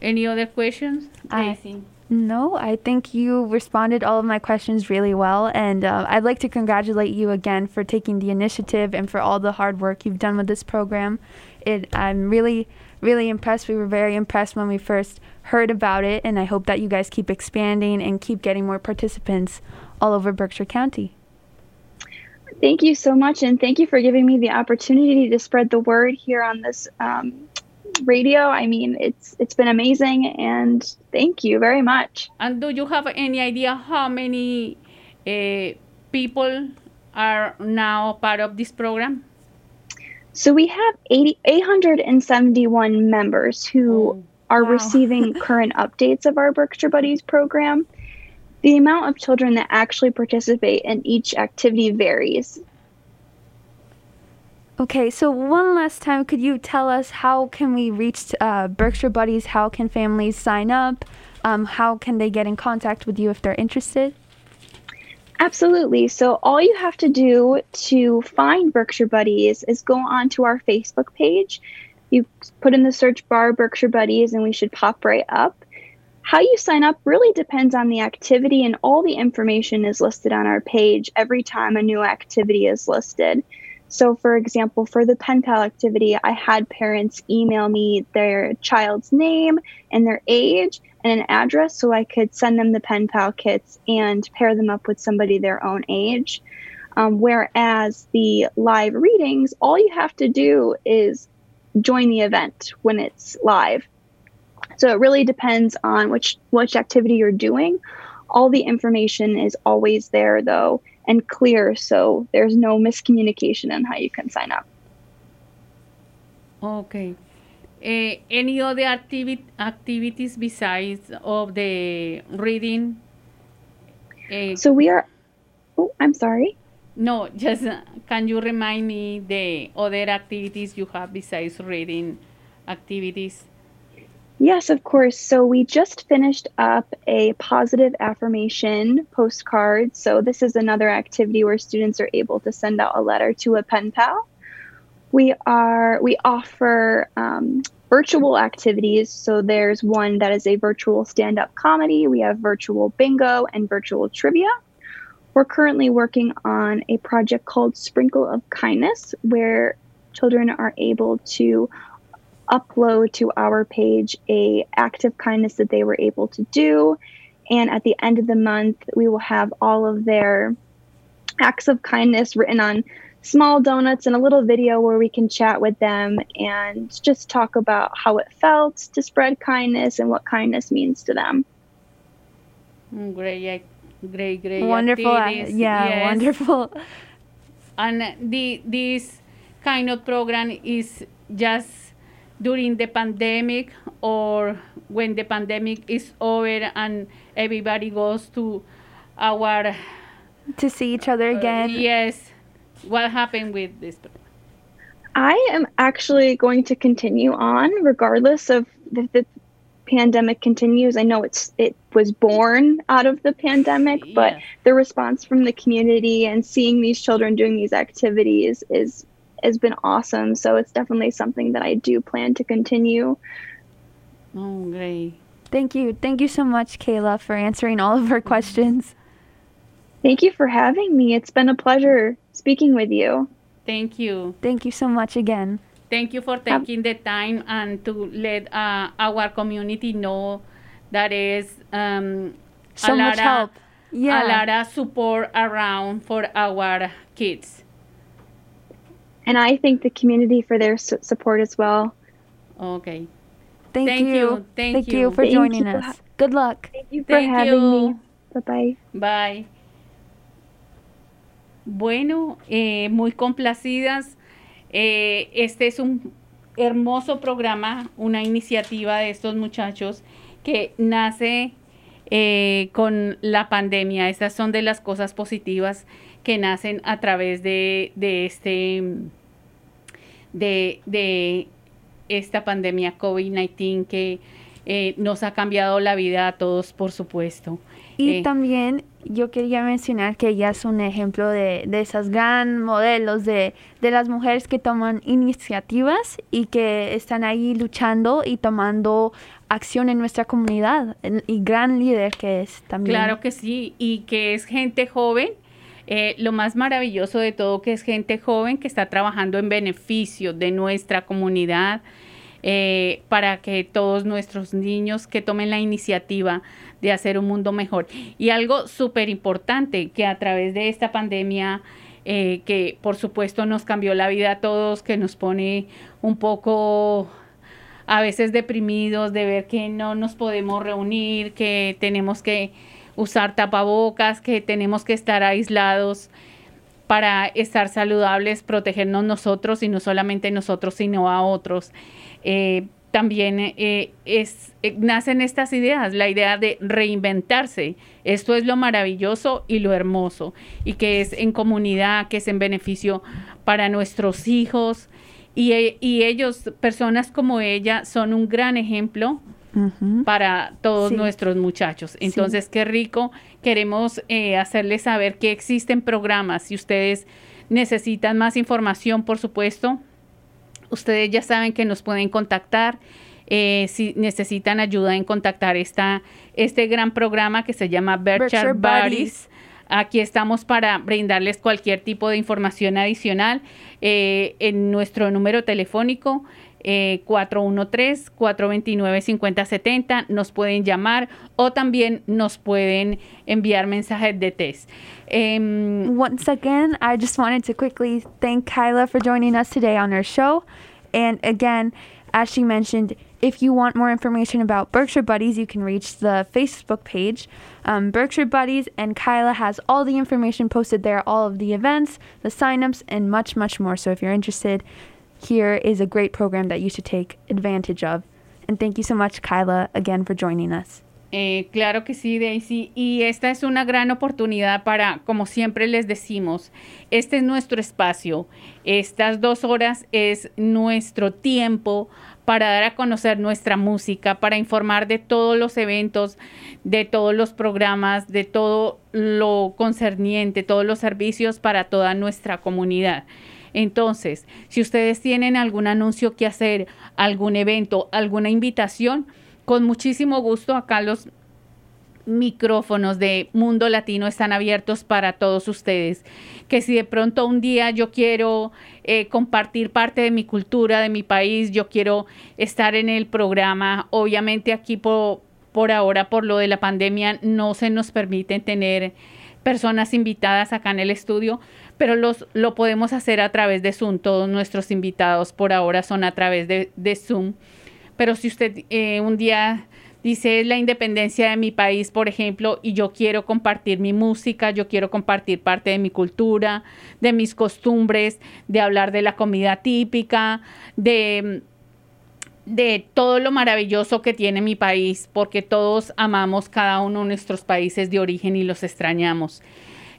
Any other questions? I- Daisy? No, I think you responded all of my questions really well, and uh, I'd like to congratulate you again for taking the initiative and for all the hard work you've done with this program. It, I'm really, really impressed. We were very impressed when we first heard about it, and I hope that you guys keep expanding and keep getting more participants all over Berkshire County. Thank you so much, and thank you for giving me the opportunity to spread the word here on this um, radio. I mean, it's it's been amazing, and thank you very much. And do you have any idea how many uh, people are now part of this program? So we have 80, 871 members who are wow. receiving current updates of our Berkshire Buddies program. The amount of children that actually participate in each activity varies. Okay, so one last time, could you tell us how can we reach uh, Berkshire Buddies? How can families sign up? Um, how can they get in contact with you if they're interested? Absolutely. So all you have to do to find Berkshire Buddies is go onto our Facebook page. You put in the search bar Berkshire Buddies and we should pop right up. How you sign up really depends on the activity and all the information is listed on our page every time a new activity is listed. So, for example, for the pen pal activity, I had parents email me their child's name and their age and an address so I could send them the pen pal kits and pair them up with somebody their own age. Um, whereas the live readings, all you have to do is join the event when it's live. So it really depends on which which activity you're doing. All the information is always there though and clear so there's no miscommunication on how you can sign up. Okay. Uh, any other activi- activities besides of the reading? Uh, So we are Oh, I'm sorry. no, just uh, can you remind me the other activities you have besides reading activities? Yes, of course. So we just finished up a positive affirmation postcard. So this is another activity where students are able to send out a letter to a pen pal. We are we offer um, virtual activities. So there's one that is a virtual stand-up comedy. We have virtual bingo and virtual trivia. We're currently working on a project called Sprinkle of Kindness, where children are able to upload to our page a act of kindness that they were able to do and at the end of the month we will have all of their acts of kindness written on small donuts and a little video where we can chat with them and just talk about how it felt to spread kindness and what kindness means to them Mm, Great, ac- great, great. Wonderful, activities. yeah, Yes. wonderful. And the this kind of program is just during the pandemic or when the pandemic is over and everybody goes to our to see each other uh, again. yes. What happened with this? I am actually going to continue on regardless of if the pandemic continues. I know it's it was born out of the pandemic, but the response from the community and seeing these children doing these activities is has been awesome. So it's definitely something that I do plan to continue. Oh, great. Thank you. Thank you so much, Kayla, for answering all of our questions. Thank you for having me. It's been a pleasure speaking with you. Thank you. Thank you so much again. Thank you for taking the time and to let uh, our community know that is um, So a much lot help. Of, Yeah. A lot of support around for our kids. And I thank the community for their su- support as well. Okay. Thank, Thank you. you. Thank you you. for Thank joining you. us. Good luck. Thank you for Thank having you. me. Bye bye. Bye. Bueno, eh, muy complacidas. Eh, este es un hermoso programa, una iniciativa de estos muchachos que nace eh, con la pandemia. Estas son de las cosas positivas que nacen a través de, de este de, de esta pandemia COVID-19 que eh, nos ha cambiado la vida a todos, por supuesto. Y Eh, también yo quería mencionar que ella es un ejemplo de, de esas gran modelos de, de las mujeres que toman iniciativas y que están ahí luchando y tomando acción en nuestra comunidad. Y gran líder que es también. Claro que sí, y que es gente joven. Eh, lo más maravilloso de todo que es gente joven que está trabajando en beneficio de nuestra comunidad eh, para que todos nuestros niños que tomen la iniciativa de hacer un mundo mejor. Y algo súper importante que a través de esta pandemia, eh, que por supuesto nos cambió la vida a todos, que nos pone un poco a veces deprimidos de ver que no nos podemos reunir, que tenemos que usar tapabocas, que tenemos que estar aislados para estar saludables, protegernos nosotros y no solamente nosotros, sino a otros. Eh, también eh, es, eh, nacen estas ideas, la idea de reinventarse. Esto es lo maravilloso y lo hermoso, y que es en comunidad, que es en beneficio para nuestros hijos. Y, y ellos, personas como ella, son un gran ejemplo para todos Sí. nuestros muchachos. Entonces, qué rico. Queremos eh, hacerles saber que existen programas. Si ustedes necesitan más información, por supuesto, ustedes ya saben que nos pueden contactar. eh, si necesitan ayuda en contactar esta, este gran programa que se llama Berkshire. Buddies. Aquí estamos para brindarles cualquier tipo de información adicional eh, en nuestro número telefónico eh, 413-429-5070. Nos pueden llamar o también nos pueden enviar mensajes de test. Em, Once again, I just wanted to quickly thank Kyla for joining us today on our show. And again, as she mentioned, if you want more information about Berkshire Buddies, you can reach the Facebook page, um, Berkshire Buddies, and Kyla has all the information posted there, all of the events, the signups, and much, much more. So if you're interested, here is a great program that you should take advantage of. And thank you so much, Kyla, again for joining us. Eh, claro que sí, Daisy. Y esta es una gran oportunidad para, como siempre les decimos, este es nuestro espacio. Estas dos horas es nuestro tiempo para dar a conocer nuestra música, para informar de todos los eventos, de todos los programas, de todo lo concerniente, todos los servicios para toda nuestra comunidad. Entonces, si ustedes tienen algún anuncio que hacer, algún evento, alguna invitación, con muchísimo gusto acá los micrófonos de Mundo Latino están abiertos para todos ustedes. Que si de pronto un día yo quiero eh, compartir parte de mi cultura, de mi país, yo quiero estar en el programa, obviamente aquí por, por ahora, por lo de la pandemia, no se nos permite tener personas invitadas acá en el estudio, pero los, lo podemos hacer a través de Zoom. Todos nuestros invitados por ahora son a través de, Zoom. Pero si usted eh, un día dice "Es la independencia de mi país, por ejemplo, y yo quiero compartir mi música, yo quiero compartir parte de mi cultura, de mis costumbres, de hablar de la comida típica, de de todo lo maravilloso que tiene mi país, porque todos amamos cada uno de nuestros países de origen y los extrañamos.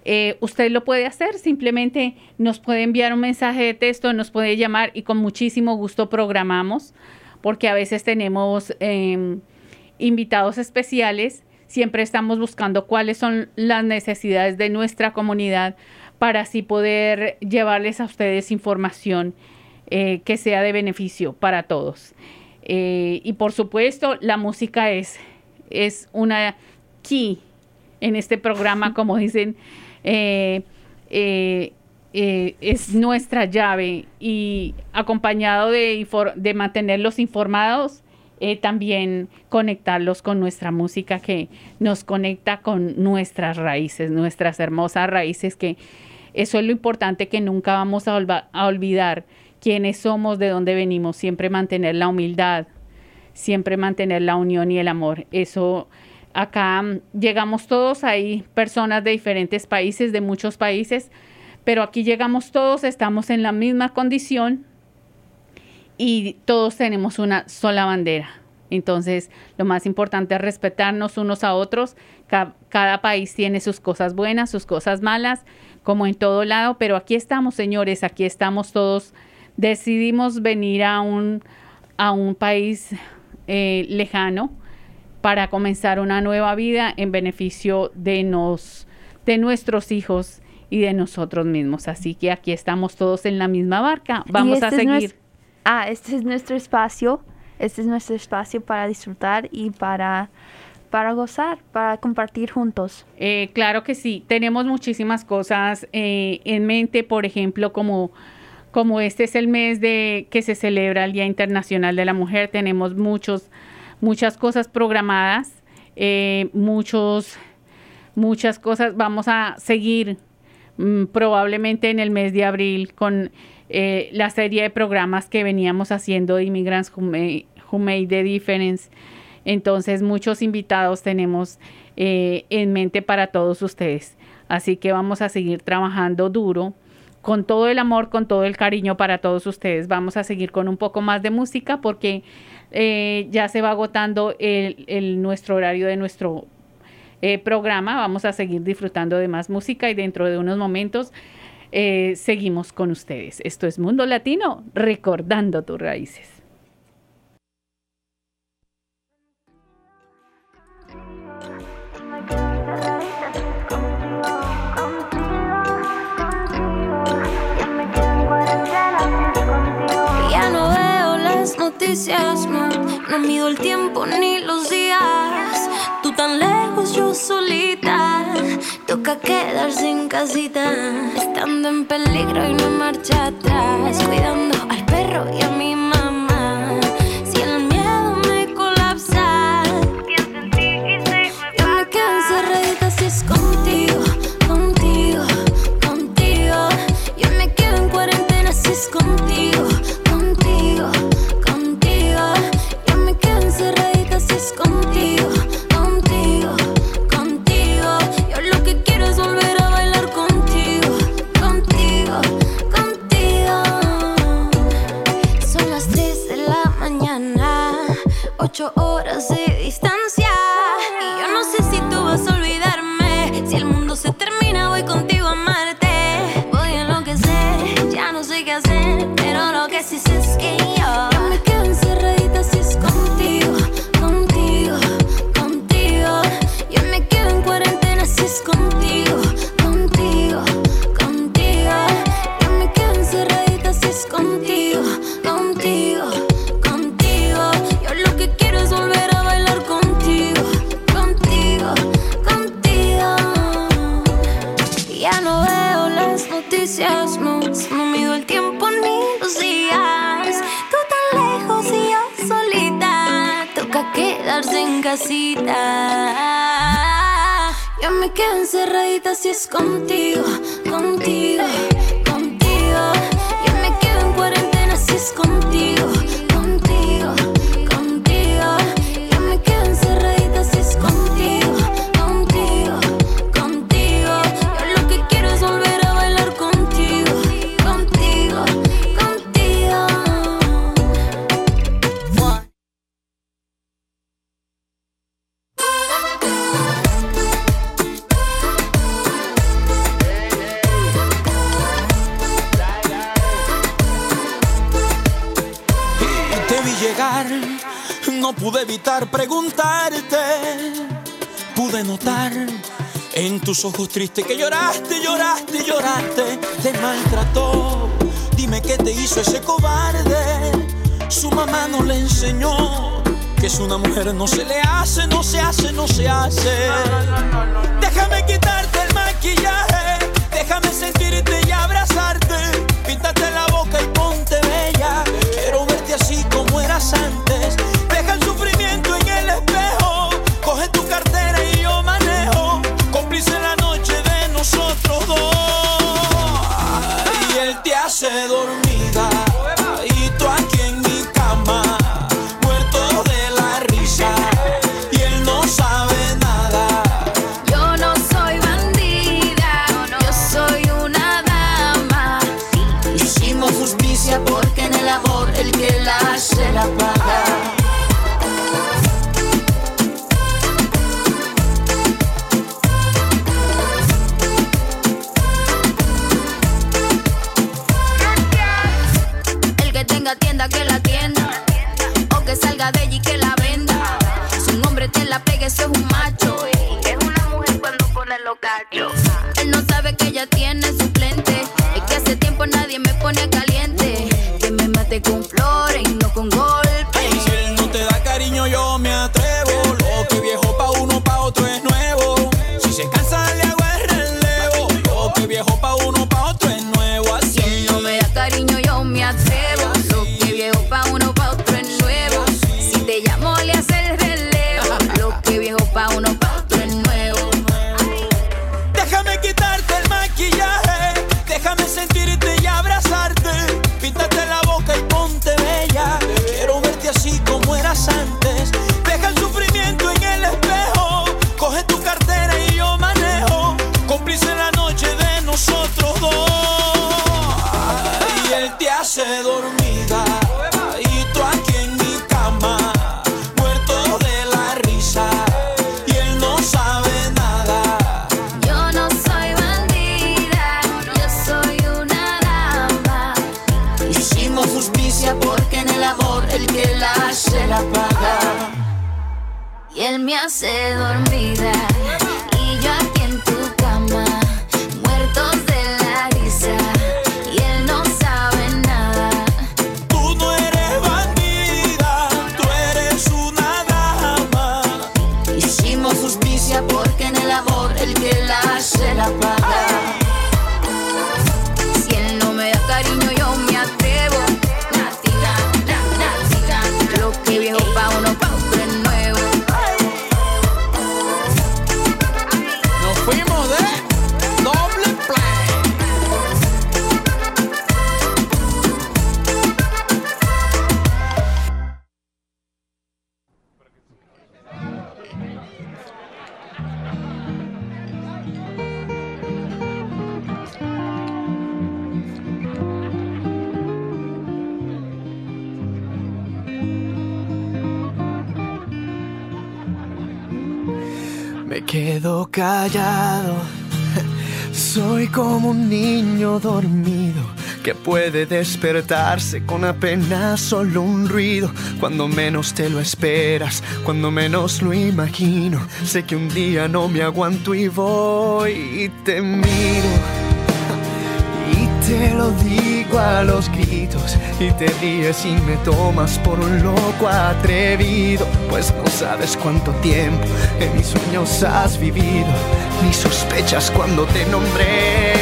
Eh, usted lo puede hacer, simplemente nos puede enviar un mensaje de texto, nos puede llamar y con muchísimo gusto programamos, porque a veces tenemos eh, invitados especiales, siempre estamos buscando cuáles son las necesidades de nuestra comunidad para así poder llevarles a ustedes información eh, que sea de beneficio para todos. Eh, y por supuesto, la música es, es una key en este programa, como dicen, eh, es nuestra llave y acompañado de, de mantenerlos informados, eh, también conectarlos con nuestra música que nos conecta con nuestras raíces, nuestras hermosas raíces, que eso es lo importante que nunca vamos a olvidar quiénes somos, de dónde venimos, siempre mantener la humildad, siempre mantener la unión y el amor. Eso acá mm, llegamos todos, hay personas de diferentes países, de muchos países, pero aquí llegamos todos, estamos en la misma condición y todos tenemos una sola bandera. Entonces, lo más importante es respetarnos unos a otros. Ca- cada país tiene sus cosas buenas, sus cosas malas, como en todo lado, pero aquí estamos, señores, aquí estamos todos. Decidimos venir a un, a un país eh, lejano para comenzar una nueva vida en beneficio de, nos, de nuestros hijos y de nosotros mismos. Así que aquí estamos todos en la misma barca. Vamos a este es seguir. ah, este es nuestro espacio. Este es nuestro espacio para disfrutar y para, para gozar, para compartir juntos. Eh, claro que sí, tenemos muchísimas cosas eh, en mente, por ejemplo, como, como este es el mes de que se celebra el Día Internacional de la Mujer, tenemos muchos, muchas cosas programadas, eh, muchos, muchas cosas. Vamos a seguir mm, probablemente en el mes de abril con eh, la serie de programas que veníamos haciendo de Immigrants Who Made, Who the Difference. Entonces, muchos invitados tenemos eh, en mente para todos ustedes. Así que vamos a seguir trabajando duro, con todo el amor, con todo el cariño para todos ustedes. Vamos a seguir con un poco más de música porque eh, ya se va agotando el, nuestro horario de nuestro eh, programa. Vamos a seguir disfrutando de más música y dentro de unos momentos eh, seguimos con ustedes. Esto es Mundo Latino, recordando tus raíces. Las noticias, no, no mido el tiempo ni los días. Tú tan lejos, yo solita. Toca quedarse en casita, estando en peligro y no marcha atrás. Cuidando al perro y a mi mamá. Si el miedo me colapsa, yo me quedo encerradita si es contigo, contigo, contigo. Yo me quedo en cuarentena si es contigo, contigo. Me quedo encerradita si es contigo, contigo, contigo. Yo lo que quiero es volver a bailar contigo, contigo, contigo. Son las 3 de la mañana, 8 horas de distancia. Yo me quedo encerradita si es contigo, contigo. Tus ojos tristes que lloraste, lloraste, lloraste. Te maltrató. Dime qué te hizo ese cobarde. Su mamá no le enseñó que es una mujer no se le hace, no se hace, no se hace. Déjame quitarte el maquillaje, déjame sentirte y abrazarte. Píntate la Soy como un niño dormido que puede despertarse con apenas solo un ruido. Cuando menos te lo esperas, cuando menos lo imagino. Sé que un día no me aguanto y voy y te miro. Y te lo digo a los gritos y te ríes y me tomas por un loco atrevido, pues no sabes cuánto tiempo en mis sueños has vivido, ni sospechas cuando te nombré.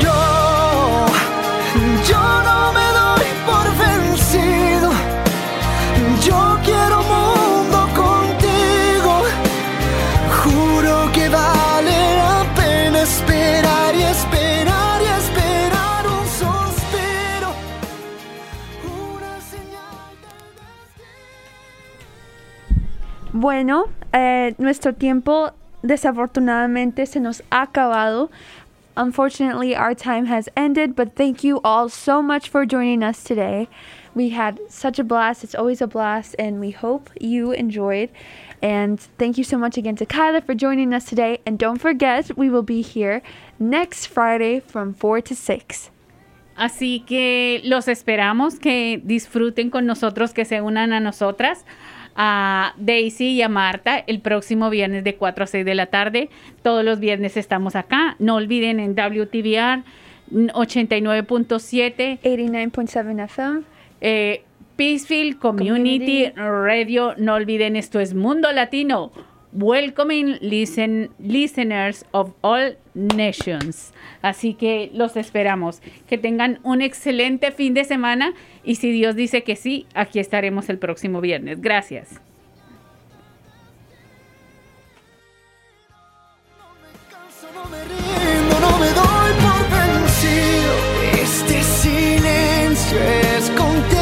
Yo, yo Bueno, eh, nuestro tiempo desafortunadamente se nos ha acabado. Unfortunately, our time has ended, but thank you all so much for joining us today. We had such a blast. It's always a blast, and we hope you enjoyed. And thank you so much again to Kyla for joining us today. And don't forget, we will be here next Friday from 4 to 6. Así que los esperamos que disfruten con nosotros, que se unan a nosotras, a Daisy y a Marta el próximo viernes de 4 a 6 de la tarde. Todos los viernes estamos acá. No olviden en WTVR 89.7, 89.7 FM. eh, Peacefield Community, Community. Radio. No olviden, esto es Mundo Latino. Welcoming listen, listeners of all nations. Así que los esperamos. Que tengan un excelente fin de semana y si Dios dice que sí, aquí estaremos el próximo viernes. Gracias. no